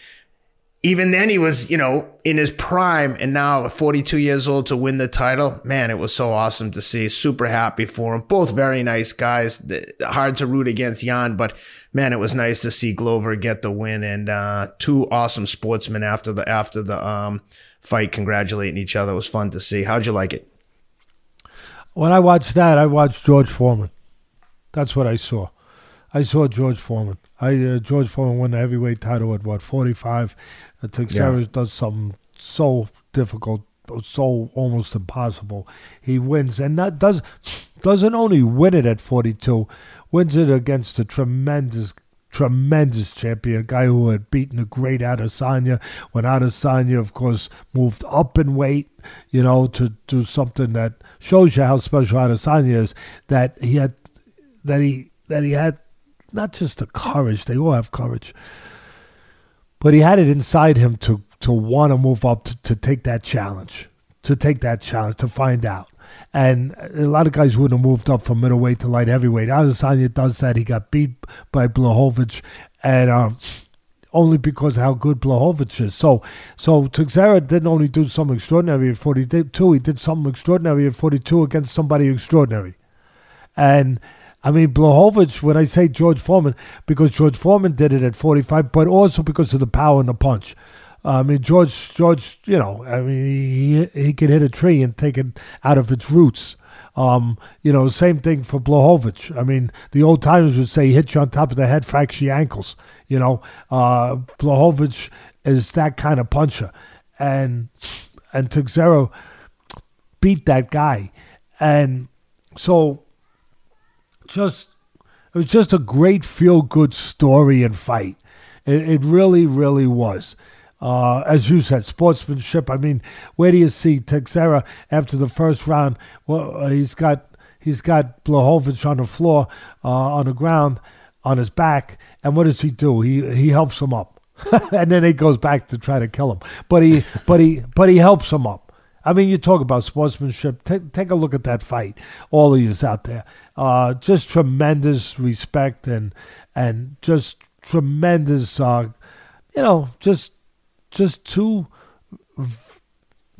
Even then he was, you know, in his prime and now 42 years old to win the title. Man, it was so awesome to see. Super happy for him. Both very nice guys. Hard to root against Jan, but man, it was nice to see Glover get the win and uh, two awesome sportsmen after the after the um, fight congratulating each other. It was fun to see. How'd you like it? When I watched that, I watched George Foreman. That's what I saw. I saw George Foreman. I uh, George Foreman won the heavyweight title at what forty five. Uh, Teixeira yeah. does something so difficult, so almost impossible. He wins, and that does doesn't only win it at forty two, wins it against a tremendous tremendous champion, a guy who had beaten a great Adesanya when Adesanya, of course, moved up in weight, you know, to do something that shows you how special Adesanya is. That he had, that he that he had, not just the courage. They all have courage, but he had it inside him to to want to move up to, to take that challenge, to take that challenge, to find out. And a lot of guys wouldn't have moved up from middleweight to light heavyweight. Adesanya does that. He got beat by Blachowicz, and um, only because how good Blachowicz is. So, so Teixeira didn't only do something extraordinary at 42, he did something extraordinary at 42 against somebody extraordinary. And I mean, Blachowicz, when I say George Foreman, because George Foreman did it at 45, but also because of the power and the punch. I mean, George, George, you know, I mean, he he could hit a tree and take it out of its roots. Um, you know, same thing for Blachowicz. I mean, the old timers would say, he hit you on top of the head, fracture your ankles. You know, uh, Blachowicz is that kind of puncher, and and Teixeira beat that guy, and so just it was just a great feel good story and fight. It, it really, really was. Uh, as you said, sportsmanship. I mean, where do you see Teixeira after the first round? Well, uh, he's got he's got Blachowicz on the floor, uh, on the ground, on his back, and what does he do? He he helps him up, and then he goes back to try to kill him. But he but he but he helps him up. I mean, you talk about sportsmanship. Take, take a look at that fight. All of yous out there, uh, just tremendous respect and and just tremendous, uh, you know, just just two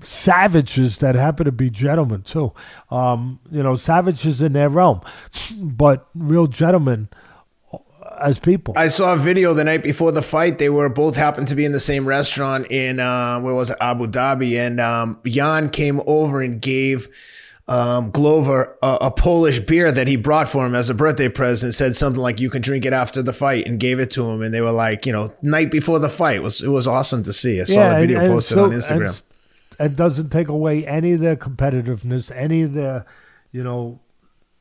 savages that happen to be gentlemen too. Um, you know, savages in their realm, but real gentlemen as people. I saw a video the night before the fight. They were both happened to be in the same restaurant in uh, where was it, Abu Dhabi, and um, Jan came over and gave um, Glover a, a, Polish beer that he brought for him as a birthday present. Said something like, "You can drink it after the fight," and gave it to him. And they were like, you know, night before the fight it was it was awesome to see. I saw yeah, the video and, and posted so, on Instagram. And, it doesn't take away any of their competitiveness, any of their, you know,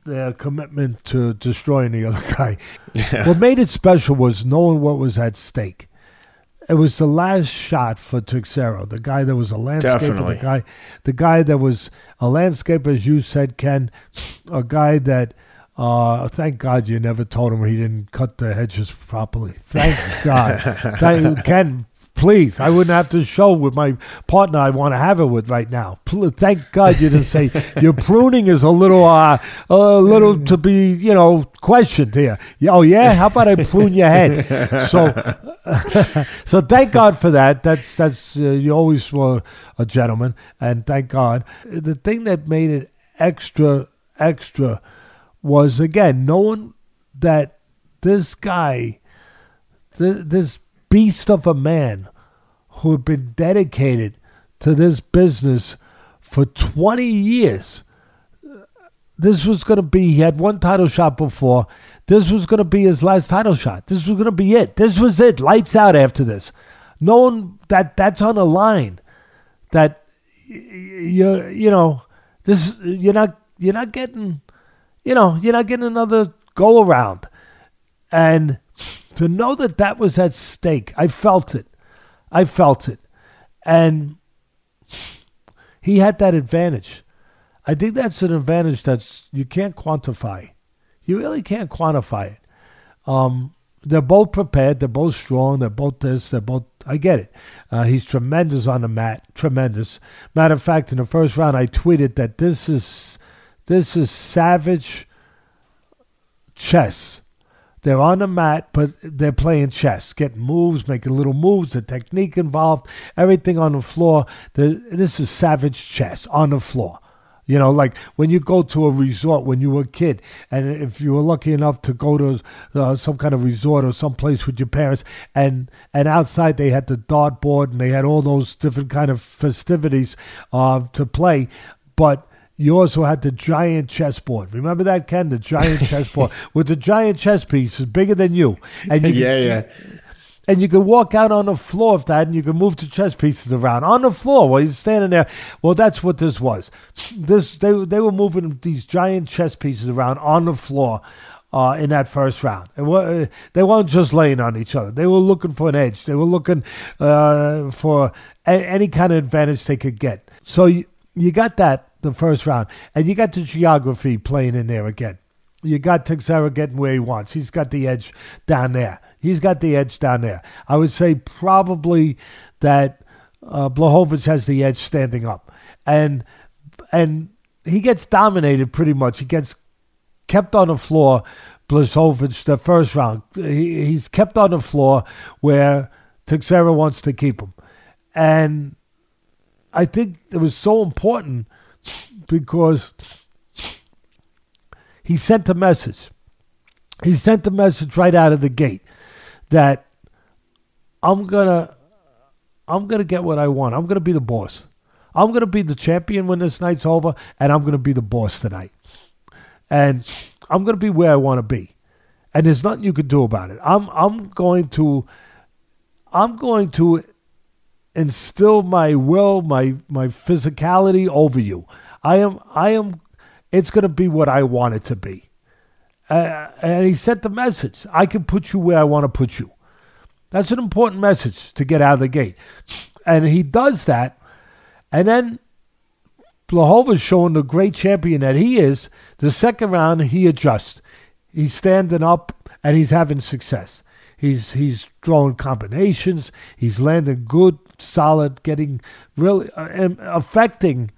their commitment to destroying the other guy. Yeah. What made it special was knowing what was at stake. It was the last shot for Teixeira, the guy that was a landscaper, Definitely. the guy, the guy that was a landscaper, as you said, Ken, a guy that. Uh, thank God you never told him he didn't cut the hedges properly. Thank God. thank, Ken, Please, I wouldn't have to show with my partner I want to have it with right now. Thank God you didn't say your pruning is a little, uh, a little to be, you know, questioned here. Oh yeah, how about I prune your head? So, so thank God for that. That's that's uh, you always were a gentleman, and thank God. The thing that made it extra extra was again knowing that this guy, th- this beast of a man who had been dedicated to this business for 20 years. This was going to be, he had one title shot before. This was going to be his last title shot. This was going to be it. This was it. Lights out after this. Knowing that that's on the line, that you you know this you're not you're not getting you know you're not getting another go around, and to know that that was at stake, I felt it. I felt it. And he had that advantage. I think that's an advantage that you can't quantify. You really can't quantify it. Um, they're both prepared. They're both strong. They're both this. They're both. I get it. Uh, he's tremendous on the mat. Tremendous. Matter of fact, in the first round, I tweeted that this is this is savage chess. They're on the mat, but they're playing chess, getting moves, making little moves, the technique involved, everything on the floor. The, this is savage chess on the floor. You know, like when you go to a resort when you were a kid, and if you were lucky enough to go to uh, some kind of resort or some place with your parents, and and outside they had the dartboard and they had all those different kind of festivities uh, to play, but you also had the giant chessboard. Remember that, Ken? The giant chessboard with the giant chess pieces bigger than you. And you yeah, yeah. And you could walk out on the floor of that, and you could move the chess pieces around on the floor while you're standing there. Well, that's what this was. This they they were moving these giant chess pieces around on the floor. Uh, in that first round. Were, they weren't just laying on each other. They were looking for an edge. They were looking uh, for a, any kind of advantage they could get. So you, you got that the first round. And you got the geography playing in there again. You got Teixeira getting where he wants. He's got the edge down there. He's got the edge down there. I would say probably that uh, has the edge standing up, and and he gets dominated pretty much. He gets kept on the floor. Blachowicz the first round. He, he's kept on the floor where Teixeira wants to keep him, and I think it was so important because he sent a message. He sent a message right out of the gate that I'm gonna I'm gonna get what I want. I'm gonna be the boss. I'm gonna be the champion when this night's over, and I'm gonna be the boss tonight. And I'm gonna be where I want to be. And there's nothing you can do about it. I'm I'm going to I'm going to instill my will, my my physicality over you. I am, I am, it's going to be what I want it to be. Uh, and he sent the message I can put you where I want to put you. That's an important message to get out of the gate. And he does that. And then Blachowicz showing the great champion that he is. The second round, he adjusts. He's standing up and he's having success. He's he's throwing combinations. He's landing good, solid, getting really uh, affecting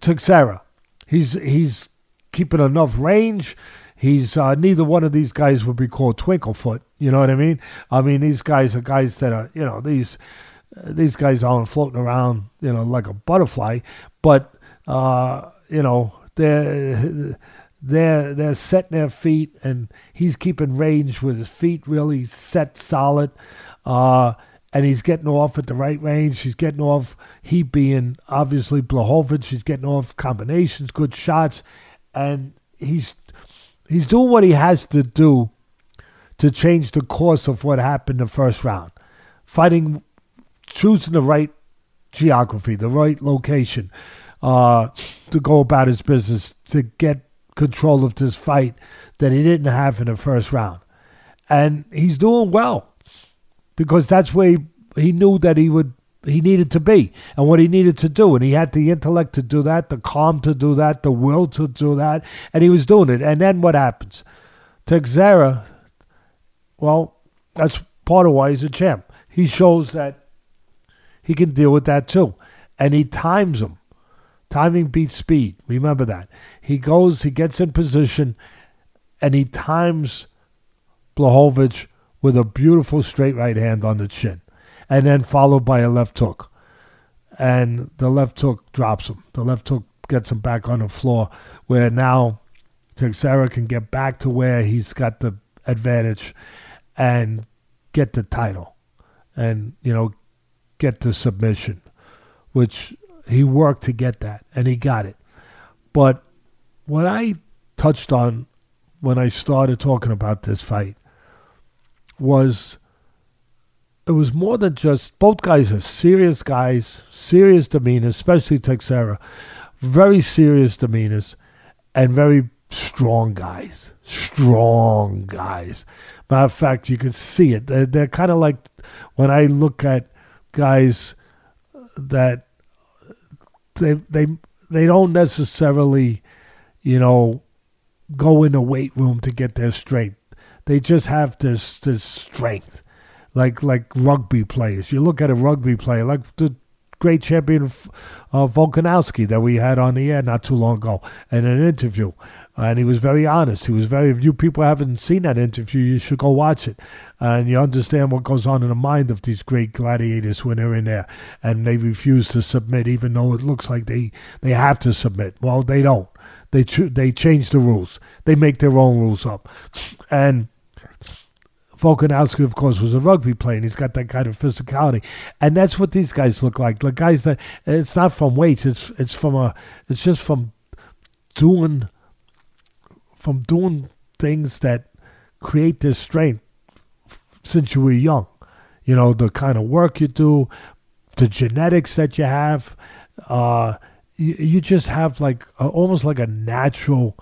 Teixeira. He's he's keeping enough range. He's uh, neither one of these guys would be called Twinklefoot. You know what I mean? I mean these guys are guys that are you know these uh, these guys aren't floating around you know like a butterfly, but uh, you know they're they're they're setting their feet and he's keeping range with his feet really set solid. Uh, and he's getting off at the right range. He's getting off. He being obviously Blachowicz. He's getting off combinations, good shots, and he's he's doing what he has to do to change the course of what happened the first round. Fighting, choosing the right geography, the right location, uh, to go about his business to get control of this fight that he didn't have in the first round, and he's doing well because that's where he, he knew that he would he needed to be and what he needed to do. And he had the intellect to do that the calm to do that the will to do that. And he was doing it. And then what happens? Teixeira well that's part of why he's a champ. He shows that he can deal with that too. And he times him. Timing beats speed. Remember that. He goes he gets in position and he times Blachowicz with a beautiful straight right hand on the chin, and then followed by a left hook. And the left hook drops him. The left hook gets him back on the floor, where now Teixeira can get back to where he's got the advantage and get the title and, you know, get the submission, which he worked to get that, and he got it. But what I touched on when I started talking about this fight was it was more than just both guys are serious guys, serious demeanor, especially Teixeira, very serious demeanors, and very strong guys. Strong guys. Matter of fact, you can see it. They're, they're kind of like when I look at guys that they they they don't necessarily, you know, go in the weight room to get their strength. They just have this this strength, like like rugby players. You look at a rugby player, like the great champion uh, Volkanovski that we had on the air not too long ago in an interview. And he was very honest. He was very. If you people haven't seen that interview, you should go watch it, and you understand what goes on in the mind of these great gladiators when they're in there, and they refuse to submit, even though it looks like they they have to submit. Well, they don't. They they change the rules. They make their own rules up, and Volkanovski, of course, was a rugby player, and he's got that kind of physicality, and that's what these guys look like. The guys that it's not from weight; it's it's from a it's just from doing from doing things that create this strength since you were young. You know the kind of work you do, the genetics that you have. Uh, you, you just have like a, almost like a natural,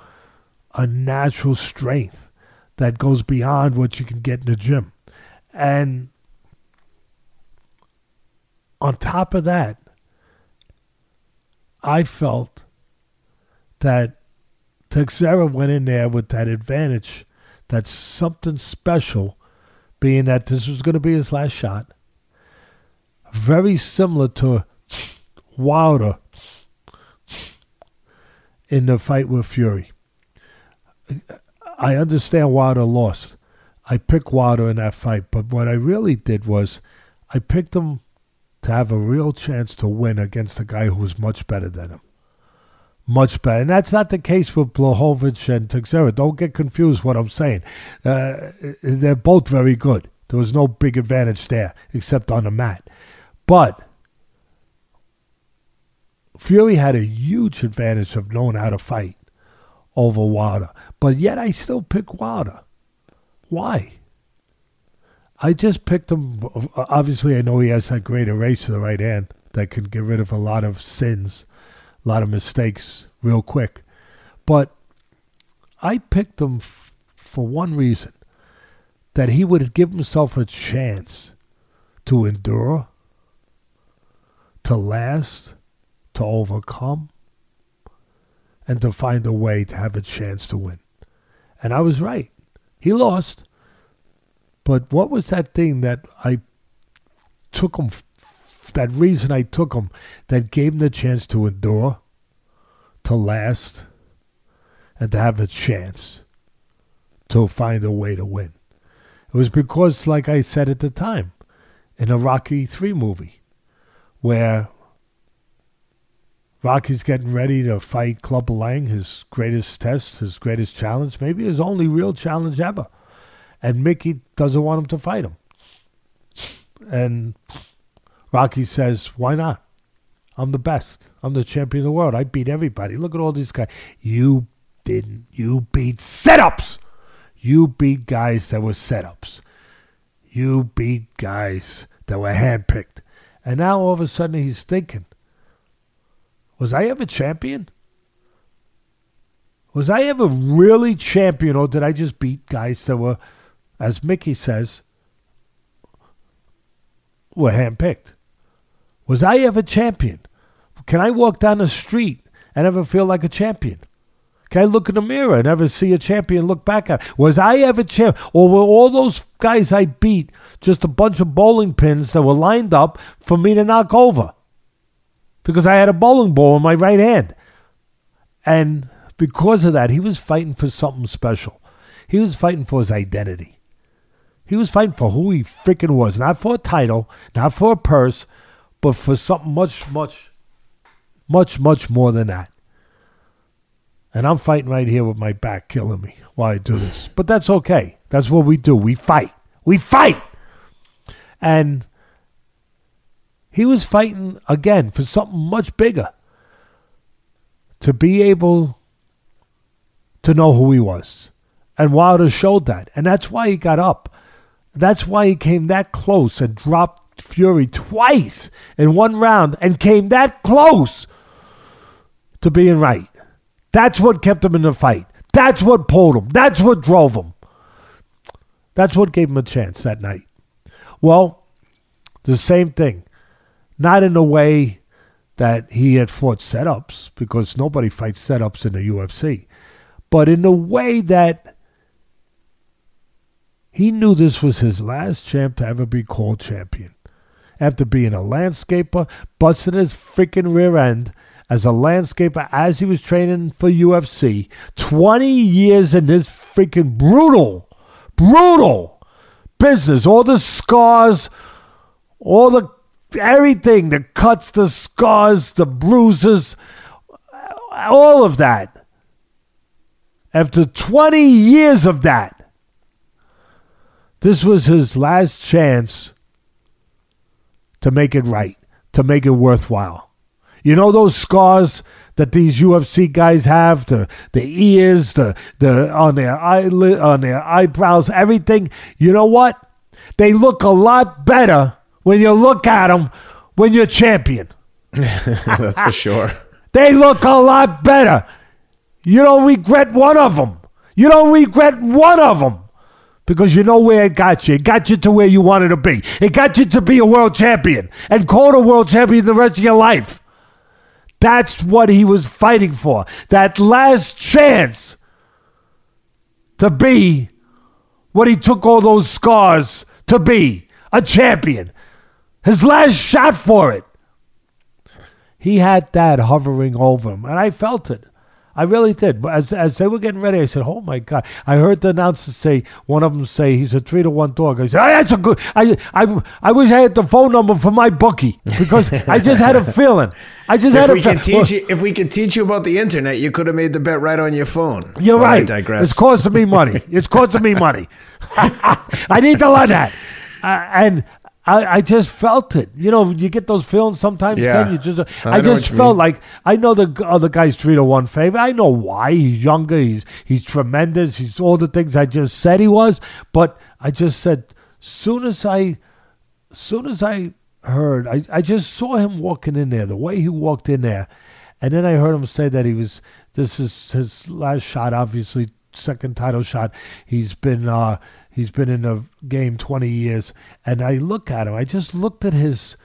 a natural strength that goes beyond what you can get in the gym. And on top of that, I felt that Teixeira went in there with that advantage, that something special, being that this was going to be his last shot. Very similar to Wilder in the fight with Fury. I understand Wilder lost. I picked Wilder in that fight, but what I really did was I picked him to have a real chance to win against a guy who was much better than him. Much better. And that's not the case with Blachowicz and Teixeira. Don't get confused what I'm saying. Uh, they're both very good. There was no big advantage there except on the mat. But Fury had a huge advantage of knowing how to fight over Wilder. But yet I still pick Wilder. Why? I just picked him. Obviously, I know he has that great erase to the right hand that can get rid of a lot of sins, a lot of mistakes real quick. But I picked him f- for one reason that he would give himself a chance to endure, to last, to overcome and to find a way to have a chance to win. And I was right. He lost. But what was that thing that I took him, that reason I took him, that gave him the chance to endure, to last, and to have a chance to find a way to win? It was because, like I said at the time, in a Rocky 3 movie, where Rocky's getting ready to fight Clubber Lang, his greatest test, his greatest challenge, maybe his only real challenge ever. And Mickey doesn't want him to fight him. And Rocky says, Why not? I'm the best. I'm the champion of the world. I beat everybody. Look at all these guys. You didn't. You beat setups. You beat guys that were setups. You beat guys that were handpicked. And now all of a sudden he's thinking, was I ever champion? Was I ever really champion, or did I just beat guys that were, as Mickey says, were handpicked? Was I ever champion? Can I walk down the street and ever feel like a champion? Can I look in the mirror and ever see a champion look back at? Was I ever champ? Or were all those guys I beat just a bunch of bowling pins that were lined up for me to knock over? Because I had a bowling ball in my right hand. And because of that, he was fighting for something special. He was fighting for his identity. He was fighting for who he freaking was. Not for a title, not for a purse, but for something much, much, much, much more than that. And I'm fighting right here with my back killing me while I do this. But that's okay. That's what we do. We fight. We fight. And he was fighting again for something much bigger. To be able to know who he was. And Wilder showed that. And that's why he got up. That's why he came that close and dropped Fury twice in one round and came that close to being right. That's what kept him in the fight. That's what pulled him. That's what drove him. That's what gave him a chance that night. Well, the same thing. Not in a way that he had fought setups, because nobody fights setups in the UFC, but in a way that he knew this was his last champ to ever be called champion. After being a landscaper, busting his freaking rear end, as a landscaper as he was training for UFC. 20 years in this freaking brutal, brutal business. All the scars, all the everything, the cuts, the scars, the bruises, all of that. After 20 years of that, this was his last chance to make it right, to make it worthwhile. You know those scars that these UFC guys have, the the ears, the the on their eyelid, on their eyebrows, everything. You know what? They look a lot better when you look at them when you're champion. That's for sure. They look a lot better. You don't regret one of them. You don't regret one of them because you know where it got you. It got you to where you wanted to be. It got you to be a world champion and called a world champion the rest of your life. That's what he was fighting for. That last chance to be what he took all those scars to be a champion. His last shot for it. He had that hovering over him, and I felt it. I really did. As, as they were getting ready, I said, "Oh my God!" I heard the announcer say, one of them say, "He's a three to one dog." I said, oh, "That's a good." I, I, I wish I had the phone number for my bookie because I just had a feeling. I just if had we a can feeling. teach you, if we can teach you about the internet, you could have made the bet right on your phone. You're But I right. digress. It's costing me money. It's costing me money. I need to learn that. Uh, and I, I just felt it. You know, you get those feelings sometimes. Yeah. Ken, you just, I I, just felt like I know the other guy's three to one favorite. I know why. He's younger. He's he's tremendous. He's all the things I just said he was. But I just said, soon as I, soon as I heard, I, I just saw him walking in there. The way he walked in there, and then I heard him say that he was. This is his last shot. Obviously, second title shot. He's been. uh He's been in the game 20 years. And I look at him. I just looked at his,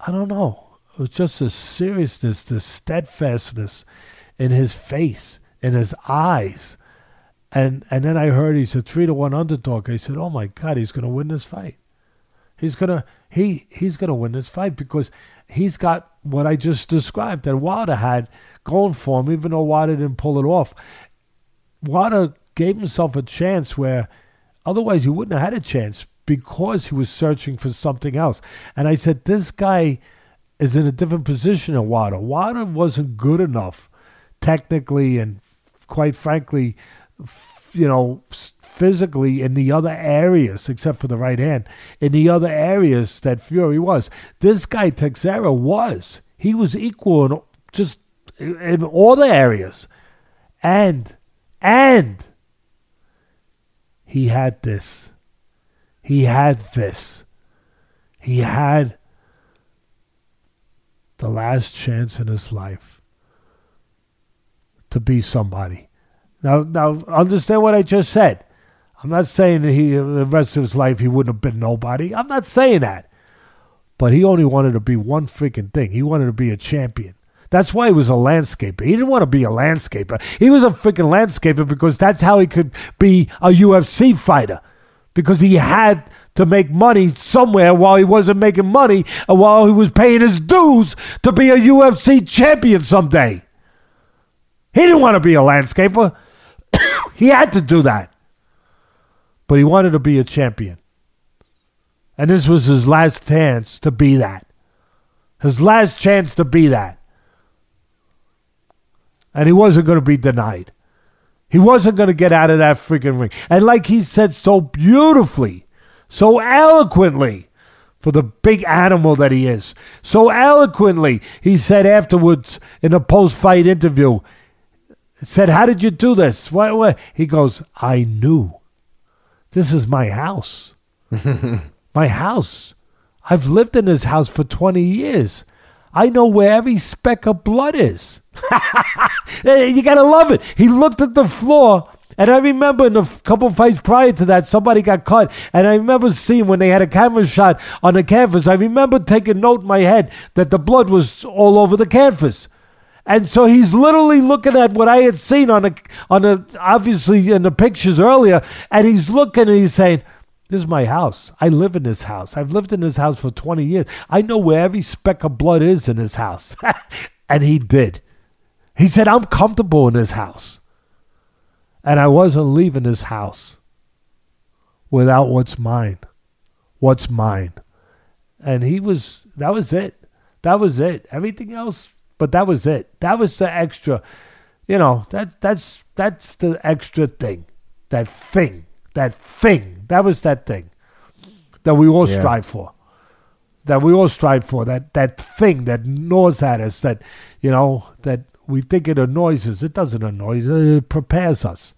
I don't know, It was just the seriousness, the steadfastness in his face, in his eyes. And and then I heard he's a three to one underdog. I said, Oh my God, he's gonna win this fight. He's gonna he he's gonna win this fight because he's got what I just described that Wilder had going for him, even though Wilder didn't pull it off. Wilder gave himself a chance where otherwise he wouldn't have had a chance because he was searching for something else. And I said, This guy is in a different position than Wilder. Wilder wasn't good enough technically and quite frankly, you know, physically in the other areas, except for the right hand, in the other areas that Fury was. This guy, Teixeira, was. He was equal in just in all the areas. And, and, he had this. He had this. He had the last chance in his life to be somebody. Now, now understand what I just said. I'm not saying that he the rest of his life he wouldn't have been nobody. I'm not saying that. But he only wanted to be one freaking thing. He wanted to be a champion. That's why he was a landscaper. He didn't want to be a landscaper. He was a freaking landscaper because that's how he could be a UFC fighter. Because he had to make money somewhere while he wasn't making money and while he was paying his dues to be a UFC champion someday. He didn't want to be a landscaper. he had to do that. But he wanted to be a champion. And this was his last chance to be that. His last chance to be that. And he wasn't going to be denied. He wasn't going to get out of that freaking ring. And like he said so beautifully, so eloquently, for the big animal that he is, so eloquently, he said afterwards in a post fight interview, said, How did you do this? What, what? He goes, I knew. This is my house. my house. I've lived in this house for 20 years. I know where every speck of blood is. you gotta love it. He looked at the floor, and I remember in a couple fights prior to that, somebody got cut, and I remember seeing when they had a camera shot on the canvas. I remember taking note in my head that the blood was all over the canvas. And so he's literally looking at what I had seen on a on a obviously in the pictures earlier, and he's looking and he's saying, This is my house. I live in this house. I've lived in this house for 20 years. I know where every speck of blood is in this house. and he did. He said, I'm comfortable in this house. And I wasn't leaving this house without what's mine. What's mine. And he was, that was it. That was it. Everything else but that was it. That was the extra, you know, that that's that's the extra thing. That thing. That thing. That was that thing that we all yeah. strive for. That we all strive for. That that thing that gnaws at us, that you know, that we think it annoys us. It doesn't annoy us. It prepares us.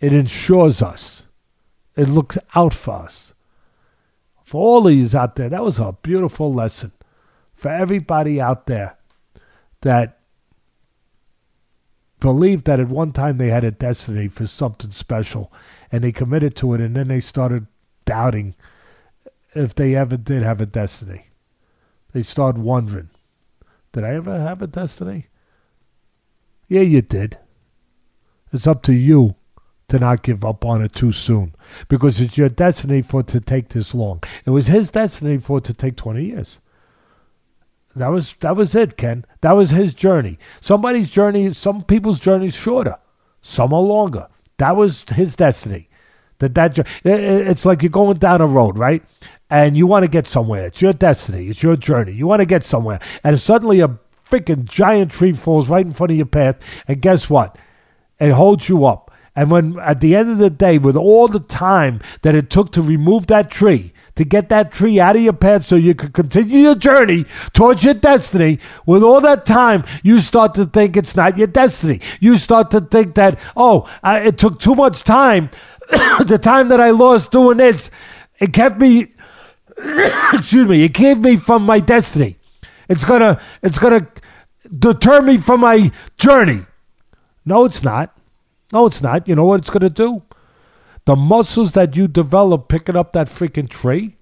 It ensures us. It looks out for us. For all of you out there, that was a beautiful lesson. For everybody out there that believed that at one time they had a destiny for something special and they committed to it and then they started doubting if they ever did have a destiny. They started wondering, did I ever have a destiny? Yeah, you did. It's up to you to not give up on it too soon because it's your destiny for it to take this long. It was his destiny for it to take 20 years. That was that was it, Ken. That was his journey. Somebody's journey, some people's journey is shorter, some are longer. That was his destiny. That that it's like you're going down a road, right? And you want to get somewhere. It's your destiny. It's your journey. You want to get somewhere, and suddenly a freaking giant tree falls right in front of your path, and guess what? It holds you up. And when at the end of the day, with all the time that it took to remove that tree, to get that tree out of your path so you could continue your journey towards your destiny. With all that time, you start to think it's not your destiny. You start to think that, oh, uh, it took too much time. the time that I lost doing this, it kept me, excuse me, it kept me from my destiny. It's gonna, it's gonna deter me from my journey. No, it's not. No, it's not. You know what it's gonna do? The muscles that you develop picking up that freaking tree,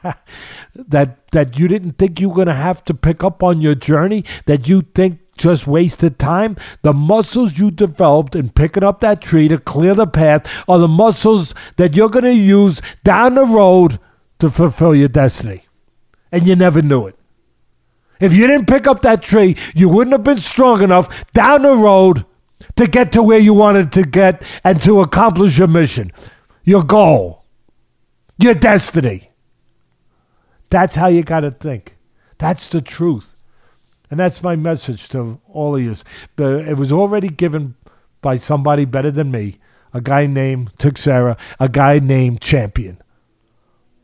that that you didn't think you were to have to pick up on your journey, that you think just wasted time. The muscles you developed in picking up that tree to clear the path are the muscles that you're going to use down the road to fulfill your destiny. And you never knew it. If you didn't pick up that tree, you wouldn't have been strong enough down the road to get to where you wanted to get and to accomplish your mission, your goal, your destiny. That's how you got to think. That's the truth. And that's my message to all of you. It was already given by somebody better than me, a guy named Teixeira, a guy named Champion.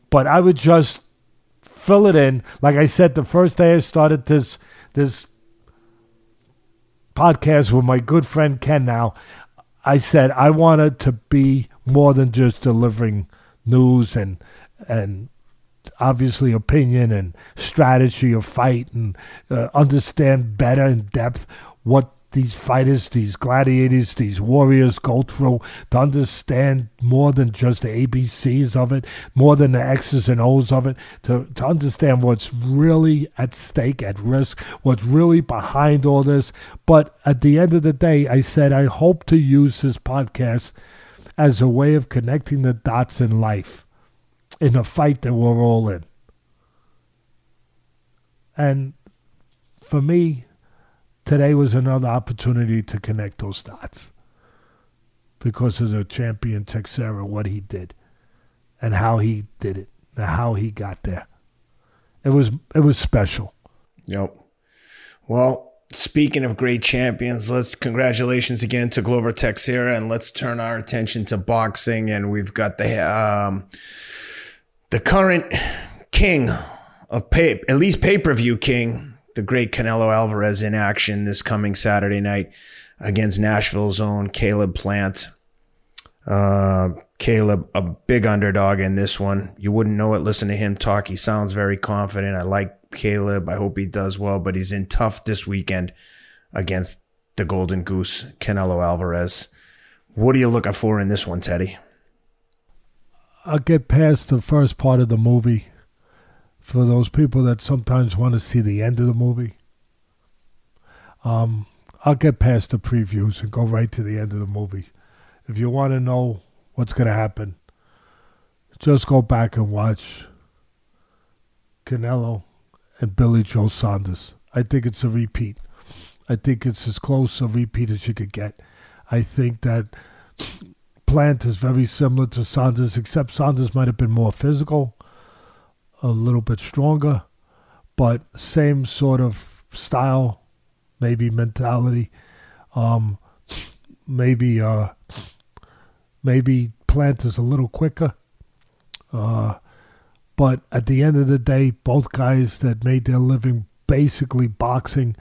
But I would just fill it in. Like I said, the first day I started this this podcast with my good friend Ken now, I said I wanted to be more than just delivering news and and obviously opinion and strategy of fight and uh, understand better in depth what these fighters, these gladiators, these warriors go through to understand more than just the ABCs of it, more than the X's and O's of it, to, to understand what's really at stake, at risk, what's really behind all this. But at the end of the day, I said, I hope to use this podcast as a way of connecting the dots in life in a fight that we're all in. And for me, today was another opportunity to connect those dots because of the champion Teixeira, what he did and how he did it and how he got there. It was it was special. Yep. Well, speaking of great champions, let's congratulations again to Glover Teixeira and let's turn our attention to boxing and we've got the um the current king of pay, at least pay per view king, the great Canelo Alvarez in action this coming Saturday night against Nashville's own Caleb Plant. Uh, Caleb, a big underdog in this one. You wouldn't know it. Listen to him talk. He sounds very confident. I like Caleb. I hope he does well, but he's in tough this weekend against the Golden Goose, Canelo Alvarez. What are you looking for in this one, Teddy? I'll get past the first part of the movie for those people that sometimes want to see the end of the movie. Um, I'll get past the previews and go right to the end of the movie. If you want to know what's going to happen, just go back and watch Canelo and Billy Joe Saunders. I think it's a repeat. I think it's as close a repeat as you could get. I think that Plant is very similar to Saunders, except Saunders might have been more physical, a little bit stronger, but same sort of style, maybe mentality. Um, maybe uh, maybe Plant is a little quicker. Uh, but at the end of the day, both guys that made their living basically boxing,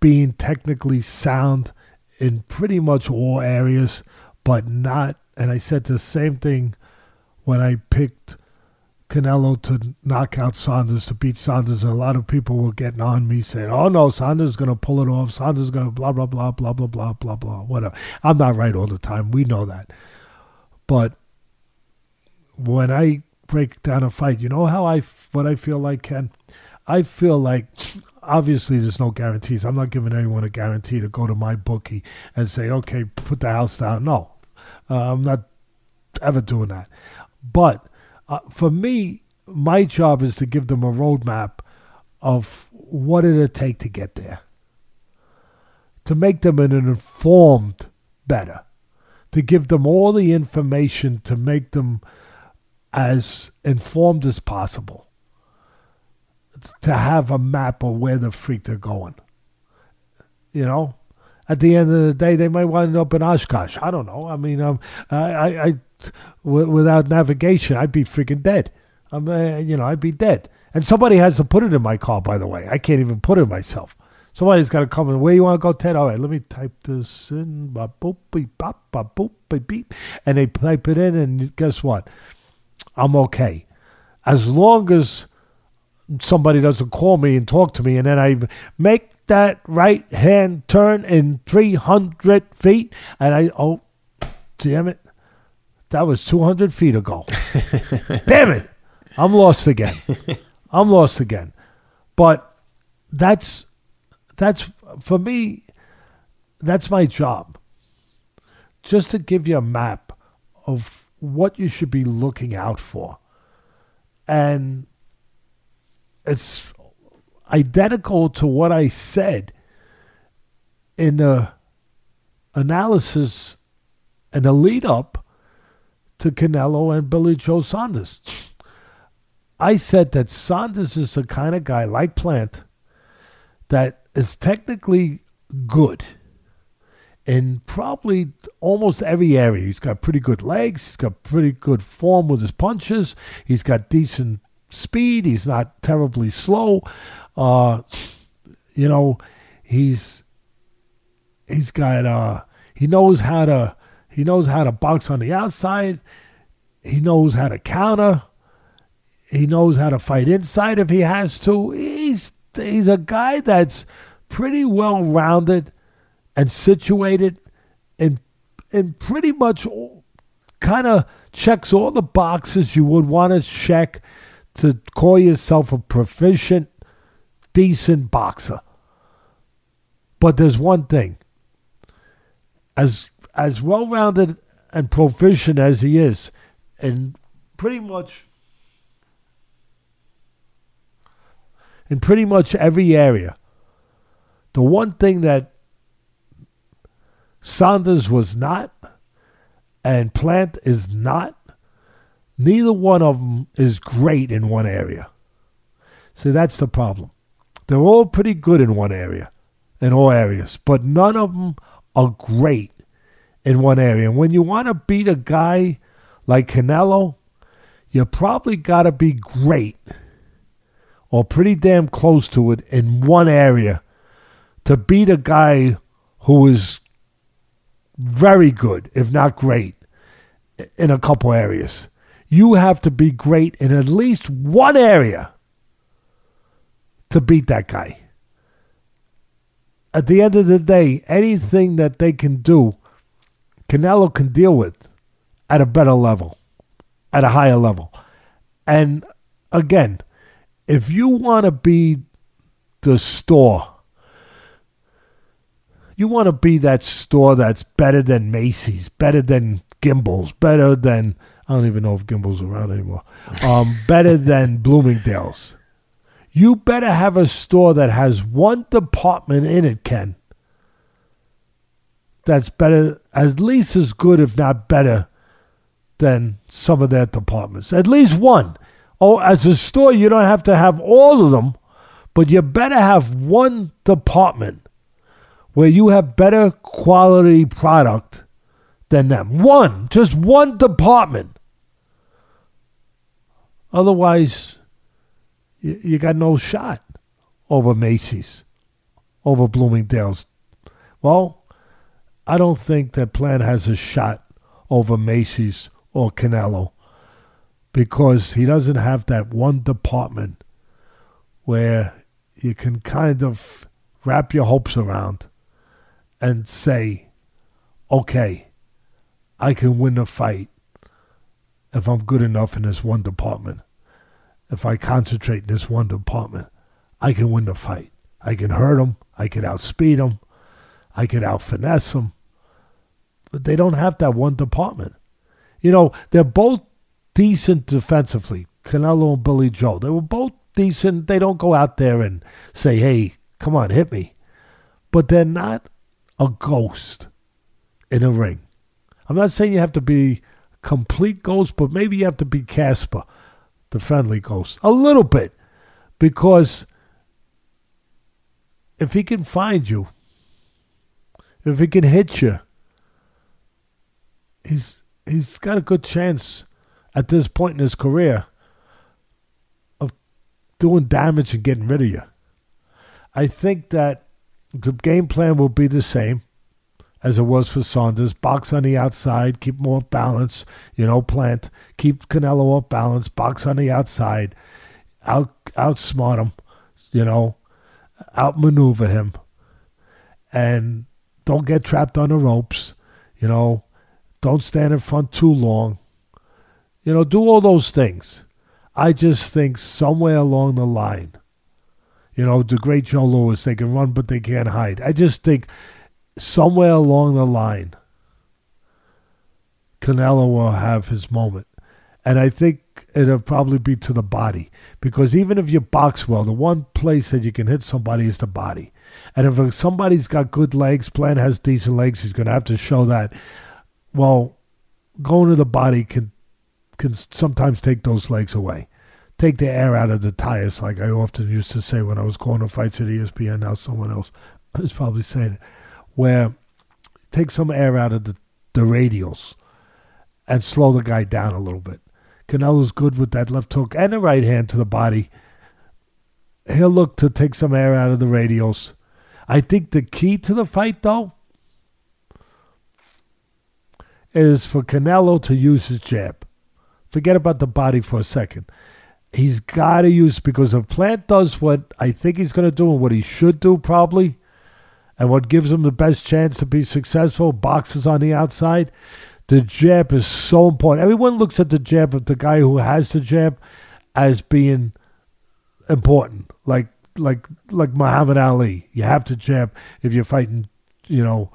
being technically sound in pretty much all areas, but not and I said the same thing when I picked Canelo to knock out Saunders to beat Saunders. And A lot of people were getting on me saying, "Oh no, Saunders is going to pull it off. Saunders is going to blah blah blah blah blah blah blah blah whatever." I'm not right all the time. We know that, but when I break down a fight, you know how I what I feel like, Ken. I feel like obviously there's no guarantees. I'm not giving anyone a guarantee to go to my bookie and say, "Okay, put the house down." No, uh, I'm not ever doing that. But uh, for me, my job is to give them a roadmap of what it'll take to get there, to make them an informed better, to give them all the information to make them as informed as possible, to have a map of where the freak they're going. You know, at the end of the day, they might wind up in Oshkosh. I don't know. I mean, um, I, I, I w- without navigation, I'd be freaking dead. I'm, uh, you know, I'd be dead. And somebody has to put it in my car, by the way. I can't even put it myself. Somebody's got to come in. Where you want to go, Ted? All right, let me type this in. Ba boop beep bop ba boop beep beep, and they type it in, and guess what? I'm okay, as long as somebody doesn't call me and talk to me, and then I make that right hand turn in 300 feet. And I, oh, damn it. That was 200 feet ago. damn it. I'm lost again. I'm lost again. But that's that's for me. That's my job. Just to give you a map of what you should be looking out for, and it's identical to what I said in the analysis and the lead up to Canelo and Billy Joe Saunders. I said that Saunders is the kind of guy like Plant that is technically good in probably almost every area. He's got pretty good legs, he's got pretty good form with his punches, he's got decent speed, he's not terribly slow. Uh, you know, he's he's got uh he knows how to he knows how to box on the outside. He knows how to counter. He knows how to fight inside if he has to. He's he's a guy that's pretty well rounded and situated and and pretty much kind of checks all the boxes you would want to check to call yourself a proficient, decent boxer. But there's one thing. As as well rounded and proficient as he is, and pretty much in pretty much every area. The one thing that Saunders was not and Plant is not, neither one of them is great in one area. See, that's the problem. They're all pretty good in one area, in all areas, but none of them are great in one area. And when you want to beat a guy like Canelo, you probably got to be great or pretty damn close to it in one area to beat a guy who is very good, if not great, in a couple areas. You have to be great in at least one area to beat that guy. At the end of the day, anything that they can do, Canelo can deal with at a better level, at a higher level. And again, if you want to be the store, you want to be that store that's better than Macy's, better than Gimbels, better than I don't even know if Gimbels around anymore. Um, better than Bloomingdale's. You better have a store that has one department in it, Ken. That's better, at least as good, if not better, than some of their departments. At least one. Oh, as a store, you don't have to have all of them, but you better have one department where you have better quality product than them. One, just one department. Otherwise, you, you got no shot over Macy's, over Bloomingdale's. Well, I don't think that Plant has a shot over Macy's or Canelo because he doesn't have that one department where you can kind of wrap your hopes around and say, okay, I can win a fight if I'm good enough in this one department. If I concentrate in this one department, I can win the fight. I can hurt them. I can outspeed them. I can out them. But they don't have that one department. You know, they're both decent defensively. Canelo and Billy Joe. They were both decent. They don't go out there and say, hey, come on, hit me. But they're not a ghost in a ring. I'm not saying you have to be complete ghost, but maybe you have to be Casper, the friendly ghost. A little bit. Because if he can find you, if he can hit you, he's he's got a good chance at this point in his career of doing damage and getting rid of you. I think that the game plan will be the same as it was for Saunders. Box on the outside, keep him off balance, you know, plant, keep Canelo off balance, box on the outside, out outsmart him, you know, outmaneuver him. And don't get trapped on the ropes, you know, don't stand in front too long. You know, do all those things. I just think somewhere along the line, you know, the great Joe Louis, they can run, but they can't hide. I just think somewhere along the line, Canelo will have his moment. And I think it'll probably be to the body. Because even if you box well, the one place that you can hit somebody is the body. And if somebody's got good legs, Plant has decent legs, he's going to have to show that. Well, going to the body can can sometimes take those legs away. Take the air out of the tires, like I often used to say when I was going to fights at ESPN. Now someone else is probably saying it. Where take some air out of the, the radials and slow the guy down a little bit. Canelo's good with that left hook and the right hand to the body. He'll look to take some air out of the radials. I think the key to the fight, though, is for Canelo to use his jab. Forget about the body for a second. He's got to use because if Plant does what I think he's going to do and what he should do probably, and what gives them the best chance to be successful, boxes on the outside, the jab is so important. Everyone looks at the jab of the guy who has the jab as being important, like like like Muhammad Ali. You have to jab if you're fighting, you know,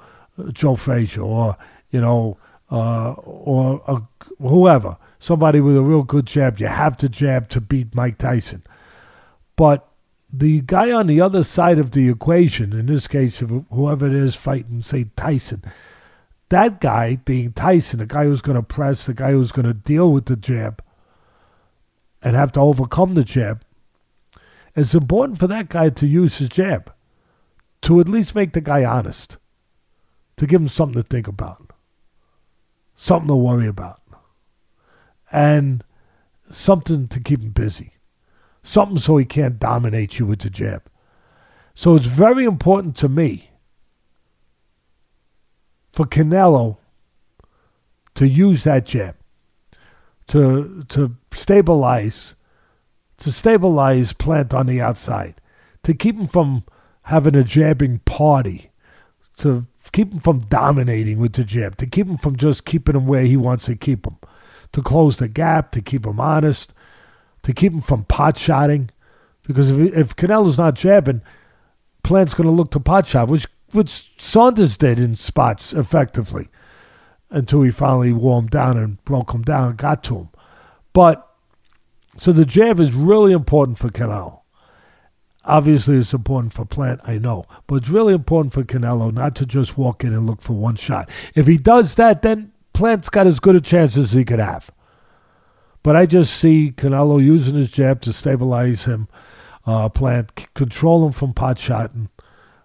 Joe Frazier or you know, uh, or whoever, somebody with a real good jab. You have to jab to beat Mike Tyson. But the guy on the other side of the equation, in this case, whoever it is fighting, say Tyson, that guy being Tyson, the guy who's going to press, the guy who's going to deal with the jab and have to overcome the jab, it's important for that guy to use his jab to at least make the guy honest, to give him something to think about something to worry about, and something to keep him busy, something so he can't dominate you with the jab. So it's very important to me for Canelo to use that jab to to stabilize to stabilize Plant on the outside, to keep him from having a jabbing party, to keep him from dominating with the jab, to keep him from just keeping him where he wants to keep him, to close the gap, to keep him honest, to keep him from pot shotting. Because if, if Canelo's not jabbing, Plant's going to look to pot shot, which, which Saunders did in spots effectively until he finally him down and broke him down and got to him. But so the jab is really important for Canelo. Obviously, it's important for Plant, I know, but it's really important for Canelo not to just walk in and look for one shot. If he does that, then Plant's got as good a chance as he could have. But I just see Canelo using his jab to stabilize him, uh, Plant, c- control him from pot shotting,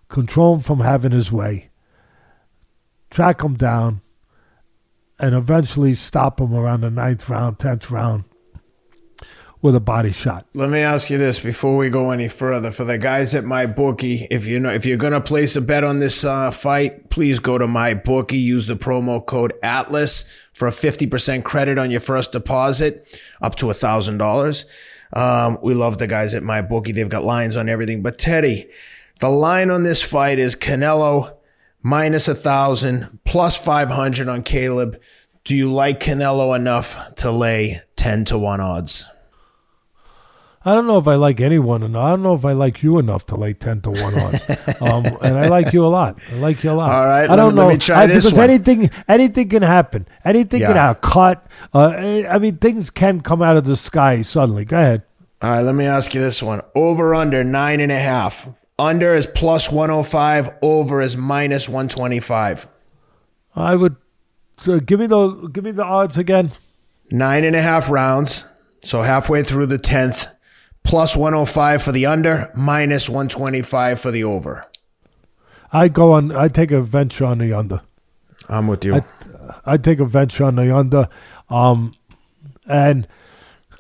control him from having his way, track him down, and eventually stop him around the ninth round, tenth round, with a body shot. Let me ask you this before we go any further. For the guys at my bookie, if you know if you're gonna place a bet on this uh, fight, please go to my bookie. Use the promo code Atlas for a fifty percent credit on your first deposit, up to a thousand dollars. Um, we love the guys at my bookie. They've got lines on everything. But Teddy, the line on this fight is Canelo minus a thousand plus five hundred on Caleb. Do you like Canelo enough to lay ten to one odds? I don't know if I like anyone, and I don't know if I like you enough to lay ten to one on. um, and I like you a lot. I like you a lot. All right, I don't let, know let I, because one. anything anything can happen. Anything can happen. Cut. Uh, I mean, things can come out of the sky suddenly. Go ahead. All right, let me ask you this one. Over under nine and a half. Under is plus 105. Over is minus 125. I would so give me the give me the odds again. Nine and a half rounds. So halfway through the 10th. Plus 105 for the under, minus 125 for the over. I go on. I take a venture on the under. I'm with you. I, I take a venture on the under. Um, and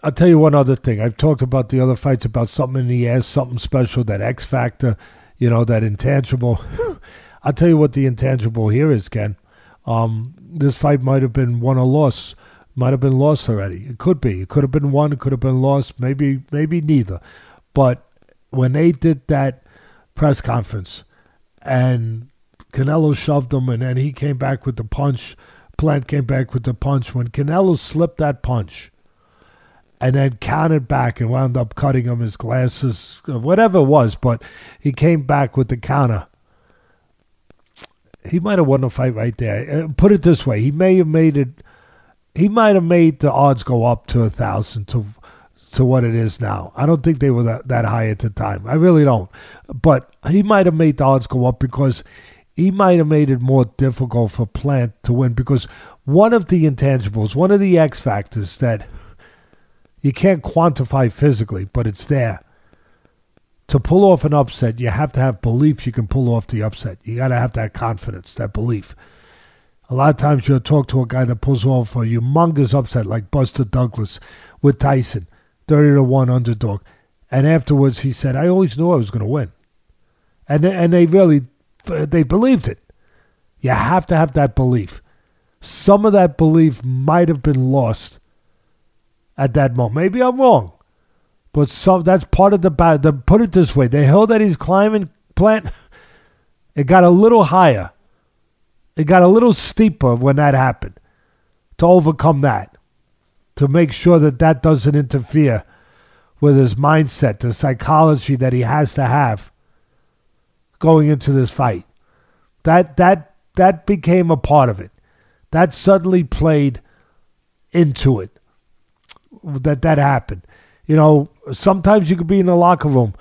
I'll tell you one other thing. I've talked about the other fights about something in the ass, something special, that X factor, you know, that intangible. I'll tell you what the intangible here is, Ken. Um, this fight might have been won or lost. Might have been lost already. It could be. It could have been won. It could have been lost. Maybe, maybe neither. But when they did that press conference, and Canelo shoved him, and then he came back with the punch. Plant came back with the punch. When Canelo slipped that punch, and then counted back and wound up cutting him his glasses, whatever it was. But he came back with the counter. He might have won the fight right there. Uh, put it this way: he may have made it. He might have made the odds go up to a thousand to to what it is now. I don't think they were that, that high at the time. I really don't. But he might have made the odds go up because he might have made it more difficult for Plant to win because one of the intangibles, one of the X factors that you can't quantify physically, but it's there. To pull off an upset, you have to have belief you can pull off the upset. You got to have that confidence, that belief. A lot of times you'll talk to a guy that pulls off a humongous upset like Buster Douglas with Tyson, 30 to 1 underdog. And afterwards he said, I always knew I was going to win. And, and they really, they believed it. You have to have that belief. Some of that belief might have been lost at that moment. Maybe I'm wrong, but some that's part of the bad. The, put it this way: the hill that he's climbing, plant, it got a little higher. It got a little steeper when that happened. To overcome that, to make sure that that doesn't interfere with his mindset, the psychology that he has to have going into this fight. That that that became a part of it. That suddenly played into it that that happened. You know, sometimes you could be in the locker room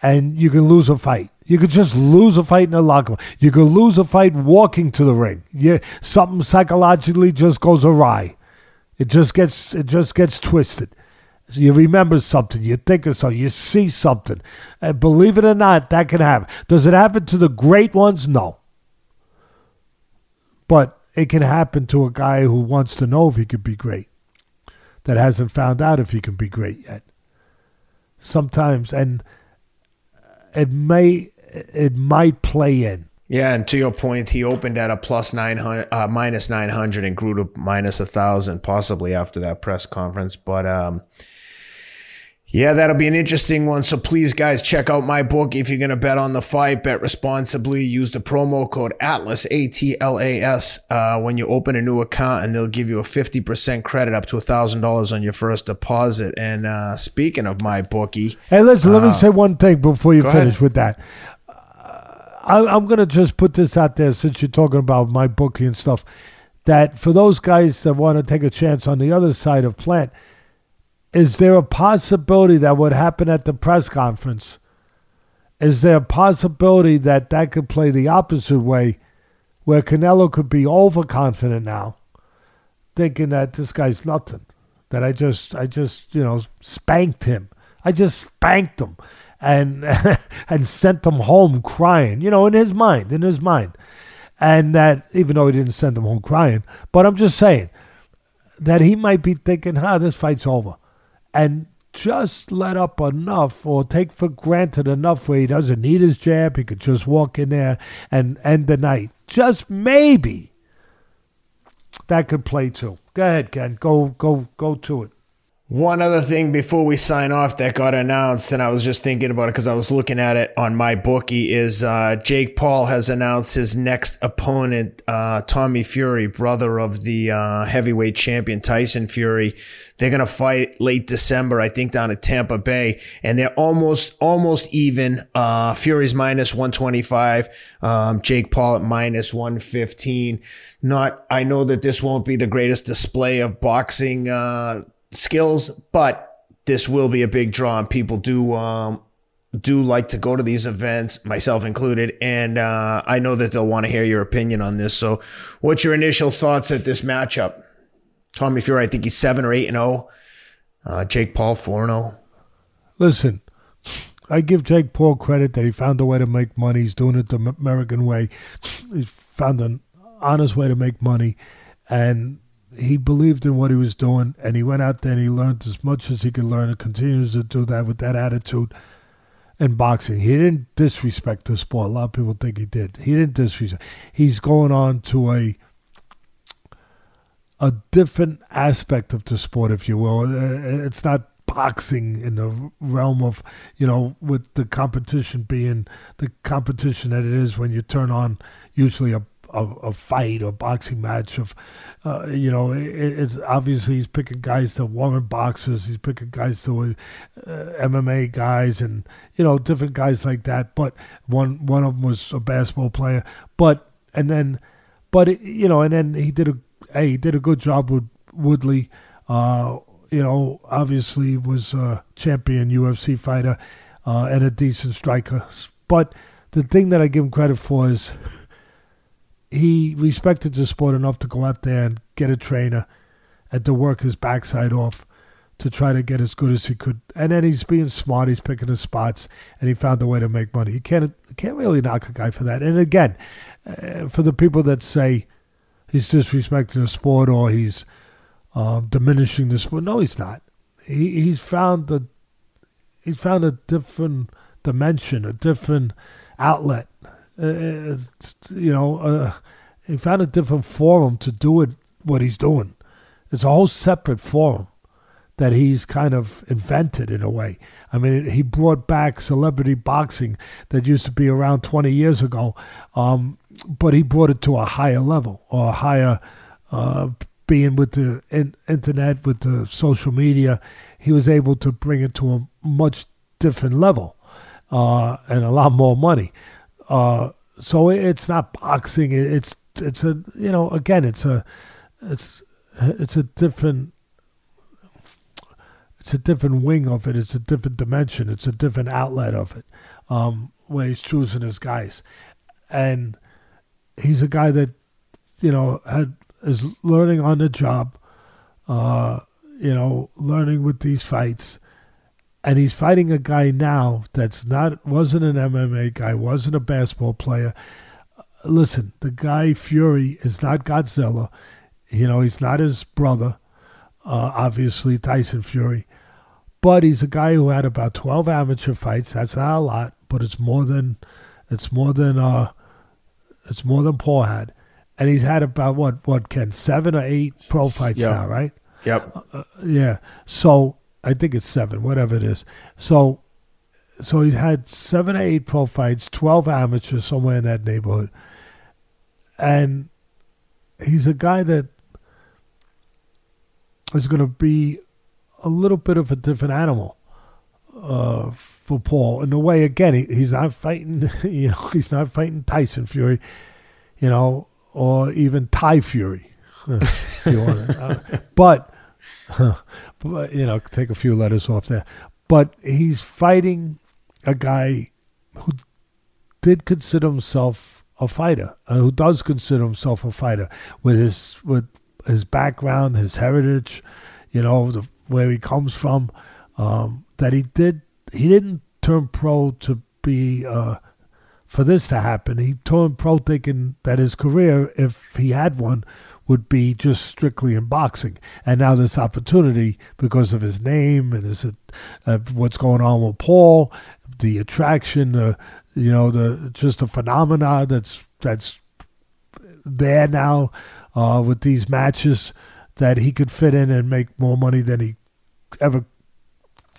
and you can lose a fight. You could just lose a fight in a locker room. You could lose a fight walking to the ring. Yeah, something psychologically just goes awry. It just gets it just gets twisted. So you remember something, you think of something, you see something. And believe it or not, that can happen. Does it happen to the great ones? No. But it can happen to a guy who wants to know if he could be great that hasn't found out if he can be great yet. Sometimes, and it may it might play in. Yeah, and to your point, he opened at a plus nine hundred, uh, minus nine hundred, and grew to minus a thousand, possibly after that press conference. But um, yeah, that'll be an interesting one. So please, guys, check out my book. If you're going to bet on the fight, bet responsibly. Use the promo code ATLAS, A T L A S, uh, when you open a new account, and they'll give you a 50% credit up to $1,000 on your first deposit. And uh, speaking of my bookie. Hey, listen, uh, let me uh, say one thing before you finish ahead. with that. I, I'm going to just put this out there since you're talking about my bookie and stuff. That for those guys that want to take a chance on the other side of Plant, is there a possibility that would happen at the press conference? Is there a possibility that that could play the opposite way, where Canelo could be overconfident now, thinking that this guy's nothing, that I just, I just, you know, spanked him. I just spanked him, and and sent him home crying. You know, in his mind, in his mind, and that even though he didn't send him home crying, but I'm just saying that he might be thinking, "Ah, this fight's over." and just let up enough or take for granted enough where he doesn't need his jab. He could just walk in there and end the night. Just maybe that could play too. Go ahead, Ken. Go go go to it. One other thing before we sign off that got announced, and I was just thinking about it because I was looking at it on my bookie, is uh, Jake Paul has announced his next opponent, uh, Tommy Fury, brother of the uh, heavyweight champion Tyson Fury. They're gonna fight late December, I think, down at Tampa Bay, and they're almost almost even. Uh, Fury's minus one twenty five, um, Jake Paul at minus one fifteen. Not, I know that this won't be the greatest display of boxing uh, skills, but this will be a big draw, and people do um, do like to go to these events, myself included, and uh, I know that they'll want to hear your opinion on this. So, what's your initial thoughts at this matchup? Tommy Fury, I think he's seven or eight and zero. Oh. Uh, Jake Paul four and zero. Oh. Listen, I give Jake Paul credit that he found a way to make money. He's doing it the American way. He's found an honest way to make money, and he believed in what he was doing, and he went out there and he learned as much as he could learn, and continues to do that with that attitude in boxing. He didn't disrespect the sport. A lot of people think he did. He didn't disrespect. He's going on to a a different aspect of the sport, if you will. Uh, it's not boxing in the realm of you know with the competition being the competition that it is when you turn on usually a a, a fight or boxing match of, uh, you know, it, it's obviously he's picking guys to Warren boxers, he's picking guys to uh, MMA guys, and you know different guys like that. But one one of them was a basketball player, but and then, but it, you know, and then he did a hey, he did a good job with Woodley. Uh, you know, obviously was a champion UFC fighter uh, and a decent striker. But the thing that I give him credit for is he respected the sport enough to go out there and get a trainer and to work his backside off to try to get as good as he could. And then he's being smart. He's picking his spots, and he found a way to make money. You can't can't really knock a guy for that. And again, uh, for the people that say he's disrespecting the sport or he's uh, diminishing the sport, no, he's not. He he's found the he's found a different dimension, a different outlet. Uh, you know, uh, he found a different forum to do it. What he's doing, it's a whole separate forum that he's kind of invented in a way. I mean, he brought back celebrity boxing that used to be around 20 years ago, um, but he brought it to a higher level or a higher, uh, being with the in- internet, with the social media, he was able to bring it to a much different level uh, and a lot more money. Uh, so it's not boxing. It's it's a you know again it's a it's it's a different it's a different wing of it. It's a different dimension. It's a different outlet of it, um, where he's choosing his guys, and he's a guy that you know had is learning on the job, uh, you know, learning with these fights, and he's fighting a guy now that's not wasn't an MMA guy, wasn't a basketball player. Listen, the guy Fury is not Godzilla. You know, he's not his brother, uh, obviously Tyson Fury, but he's a guy who had about twelve amateur fights. That's not a lot, but it's more than it's more than uh, it's more than Paul had, and he's had about what what Ken seven or eight pro fights yep. now, right? Yep. Uh, uh yeah. So I think it's seven, whatever it is. So, so he's had seven or eight pro fights, twelve amateurs, somewhere in that neighborhood, and he's a guy that is going to be a little bit of a different animal uh, for Paul. In a way, again, he, he's not fighting. You know, he's not fighting Tyson Fury, you know, or even Ty Fury. uh, but but, you know, take a few letters off there. But he's fighting a guy who did consider himself a fighter, uh, who does consider himself a fighter with his with his background, his heritage, you know, the, where he comes from. Um, that he did, he didn't turn pro to be uh, for this to happen. He turned pro thinking that his career, if he had one, would be just strictly in boxing. And now this opportunity, because of his name and his, uh, what's going on with Paul, the attraction, uh, you know, the just the phenomena that's that's there now uh, with these matches that he could fit in and make more money than he ever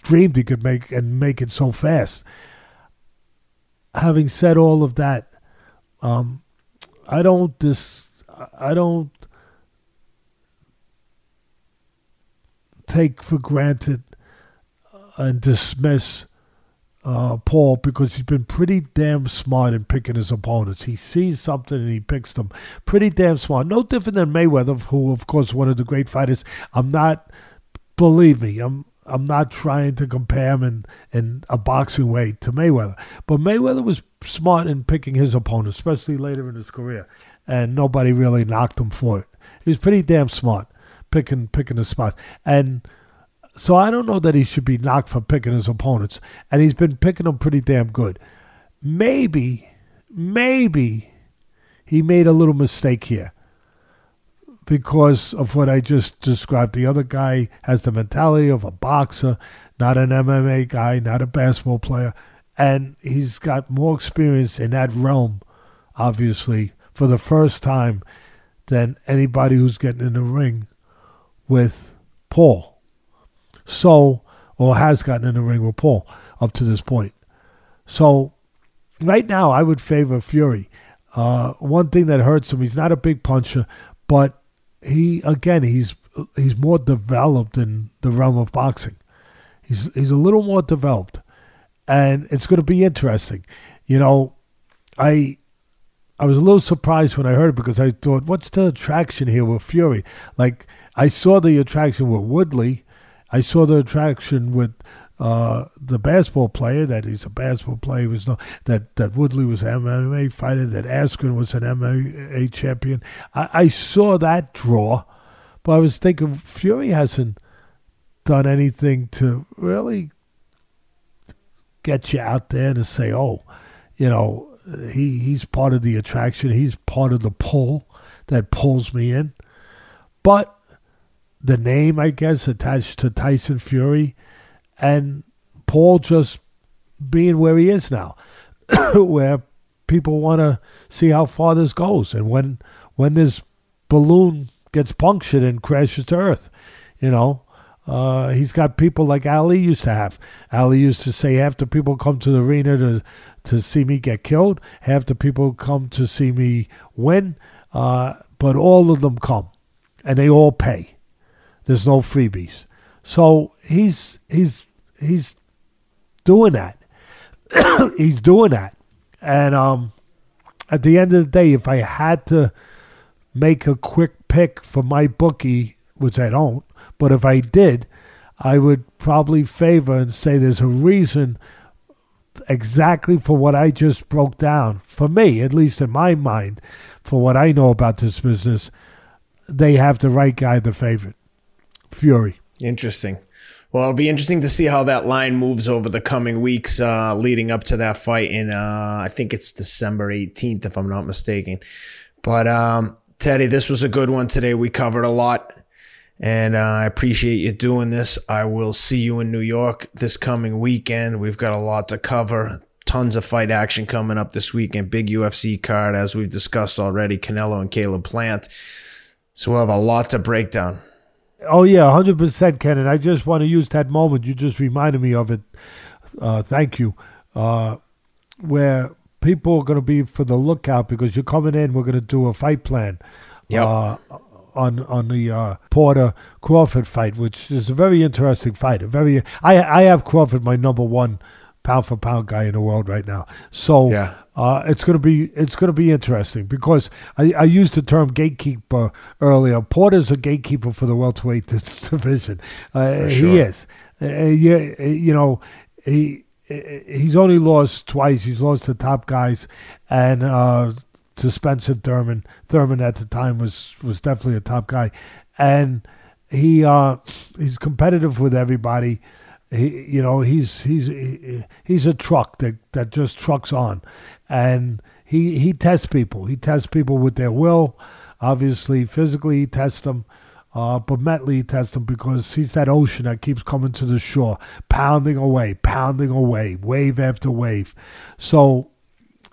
dreamed he could make and make it so fast. Having said all of that, um, I don't dis I don't take for granted and dismiss uh, Paul because he's been pretty damn smart in picking his opponents. He sees something and he picks them. Pretty damn smart. No different than Mayweather, who, of course, one of the great fighters. I'm not, believe me, I'm I'm not trying to compare him in, in a boxing way to Mayweather. But Mayweather was smart in picking his opponents, especially later in his career. And nobody really knocked him for it. He was pretty damn smart picking picking his spots. And so I don't know that he should be knocked for picking his opponents. And he's been picking them pretty damn good. Maybe, maybe he made a little mistake here because of what I just described. The other guy has the mentality of a boxer, not an MMA guy, not a basketball player. And he's got more experience in that realm, obviously, for the first time than anybody who's getting in the ring with Paul. So, or has gotten in the ring with Paul up to this point. So, right now, I would favor Fury. Uh, one thing that hurts him, he's not a big puncher, but he again he's he's more developed in the realm of boxing. He's he's a little more developed, and it's going to be interesting. You know, I I was a little surprised when I heard it because I thought, what's the attraction here with Fury? Like I saw the attraction with Woodley, I saw the attraction with uh, the basketball player that he's a basketball player was no that that Woodley was an MMA fighter that Askren was an MMA champion. I, I saw that draw, but I was thinking Fury hasn't done anything to really get you out there to say, oh, you know, he he's part of the attraction. He's part of the pull that pulls me in. But the name, I guess, attached to Tyson Fury and Paul just being where he is now, where people want to see how far this goes, and when when this balloon gets punctured and crashes to earth, you know. Uh, he's got people like Ali used to have. Ali used to say, half the people come to the arena to to see me get killed, half the people come to see me win, uh, but all of them come, and they all pay. There's no freebies. So he's he's he's doing that. he's doing that. And um, at the end of the day, if I had to make a quick pick for my bookie, which I don't, but if I did, I would probably favor and say there's a reason exactly for what I just broke down. For me, at least in my mind, for what I know about this business, they have the right guy, the favorite, Fury. Interesting. Well, it'll be interesting to see how that line moves over the coming weeks uh, leading up to that fight in, uh, I think it's December 18th, if I'm not mistaken. But um, Teddy, this was a good one today. We covered a lot, and uh, I appreciate you doing this. I will see you in New York this coming weekend. We've got a lot to cover. Tons of fight action coming up this weekend. Big UFC card, as we've discussed already. Canelo and Caleb Plant. So we'll have a lot to break down. Oh yeah, hundred percent, Ken. And I just want to use that moment. You just reminded me of it. Uh, thank you. Uh, where people are going to be for the lookout because you're coming in. We're going to do a fight plan. Yeah. Uh, on on the uh, Porter Crawford fight, which is a very interesting fight. A very I I have Crawford my number one pound for pound guy in the world right now. So yeah. Uh, it's gonna be it's gonna be interesting because I, I used the term gatekeeper earlier. Porter's a gatekeeper for the welterweight division. Uh, sure. He is. Uh, yeah, you know he he's only lost twice. He's lost to top guys, and uh, to Spencer Thurman. Thurman at the time was was definitely a top guy, and he uh, he's competitive with everybody. He, you know, he's he's he's a truck that that just trucks on, and he he tests people. He tests people with their will. Obviously, physically, he tests them. Uh, but mentally, he tests them because he's that ocean that keeps coming to the shore, pounding away, pounding away, wave after wave. So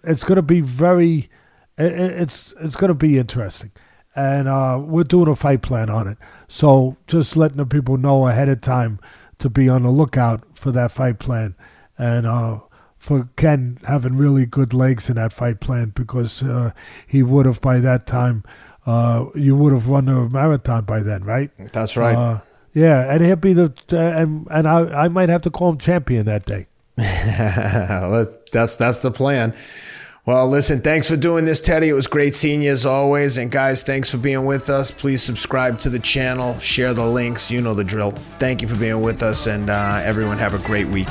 it's going to be very, it's it's going to be interesting, and uh, we're doing a fight plan on it. So just letting the people know ahead of time to be on the lookout for that fight plan, and uh, for Ken having really good legs in that fight plan because uh, he would have by that time, uh, you would have run a marathon by then, right? That's right. Uh, yeah, and he'll be the and and I I might have to call him champion that day. that's that's the plan. Well, listen, thanks for doing this, Teddy. It was great seeing you as always. And guys, thanks for being with us. Please subscribe to the channel, share the links. You know the drill. Thank you for being with us, and uh, everyone have a great week.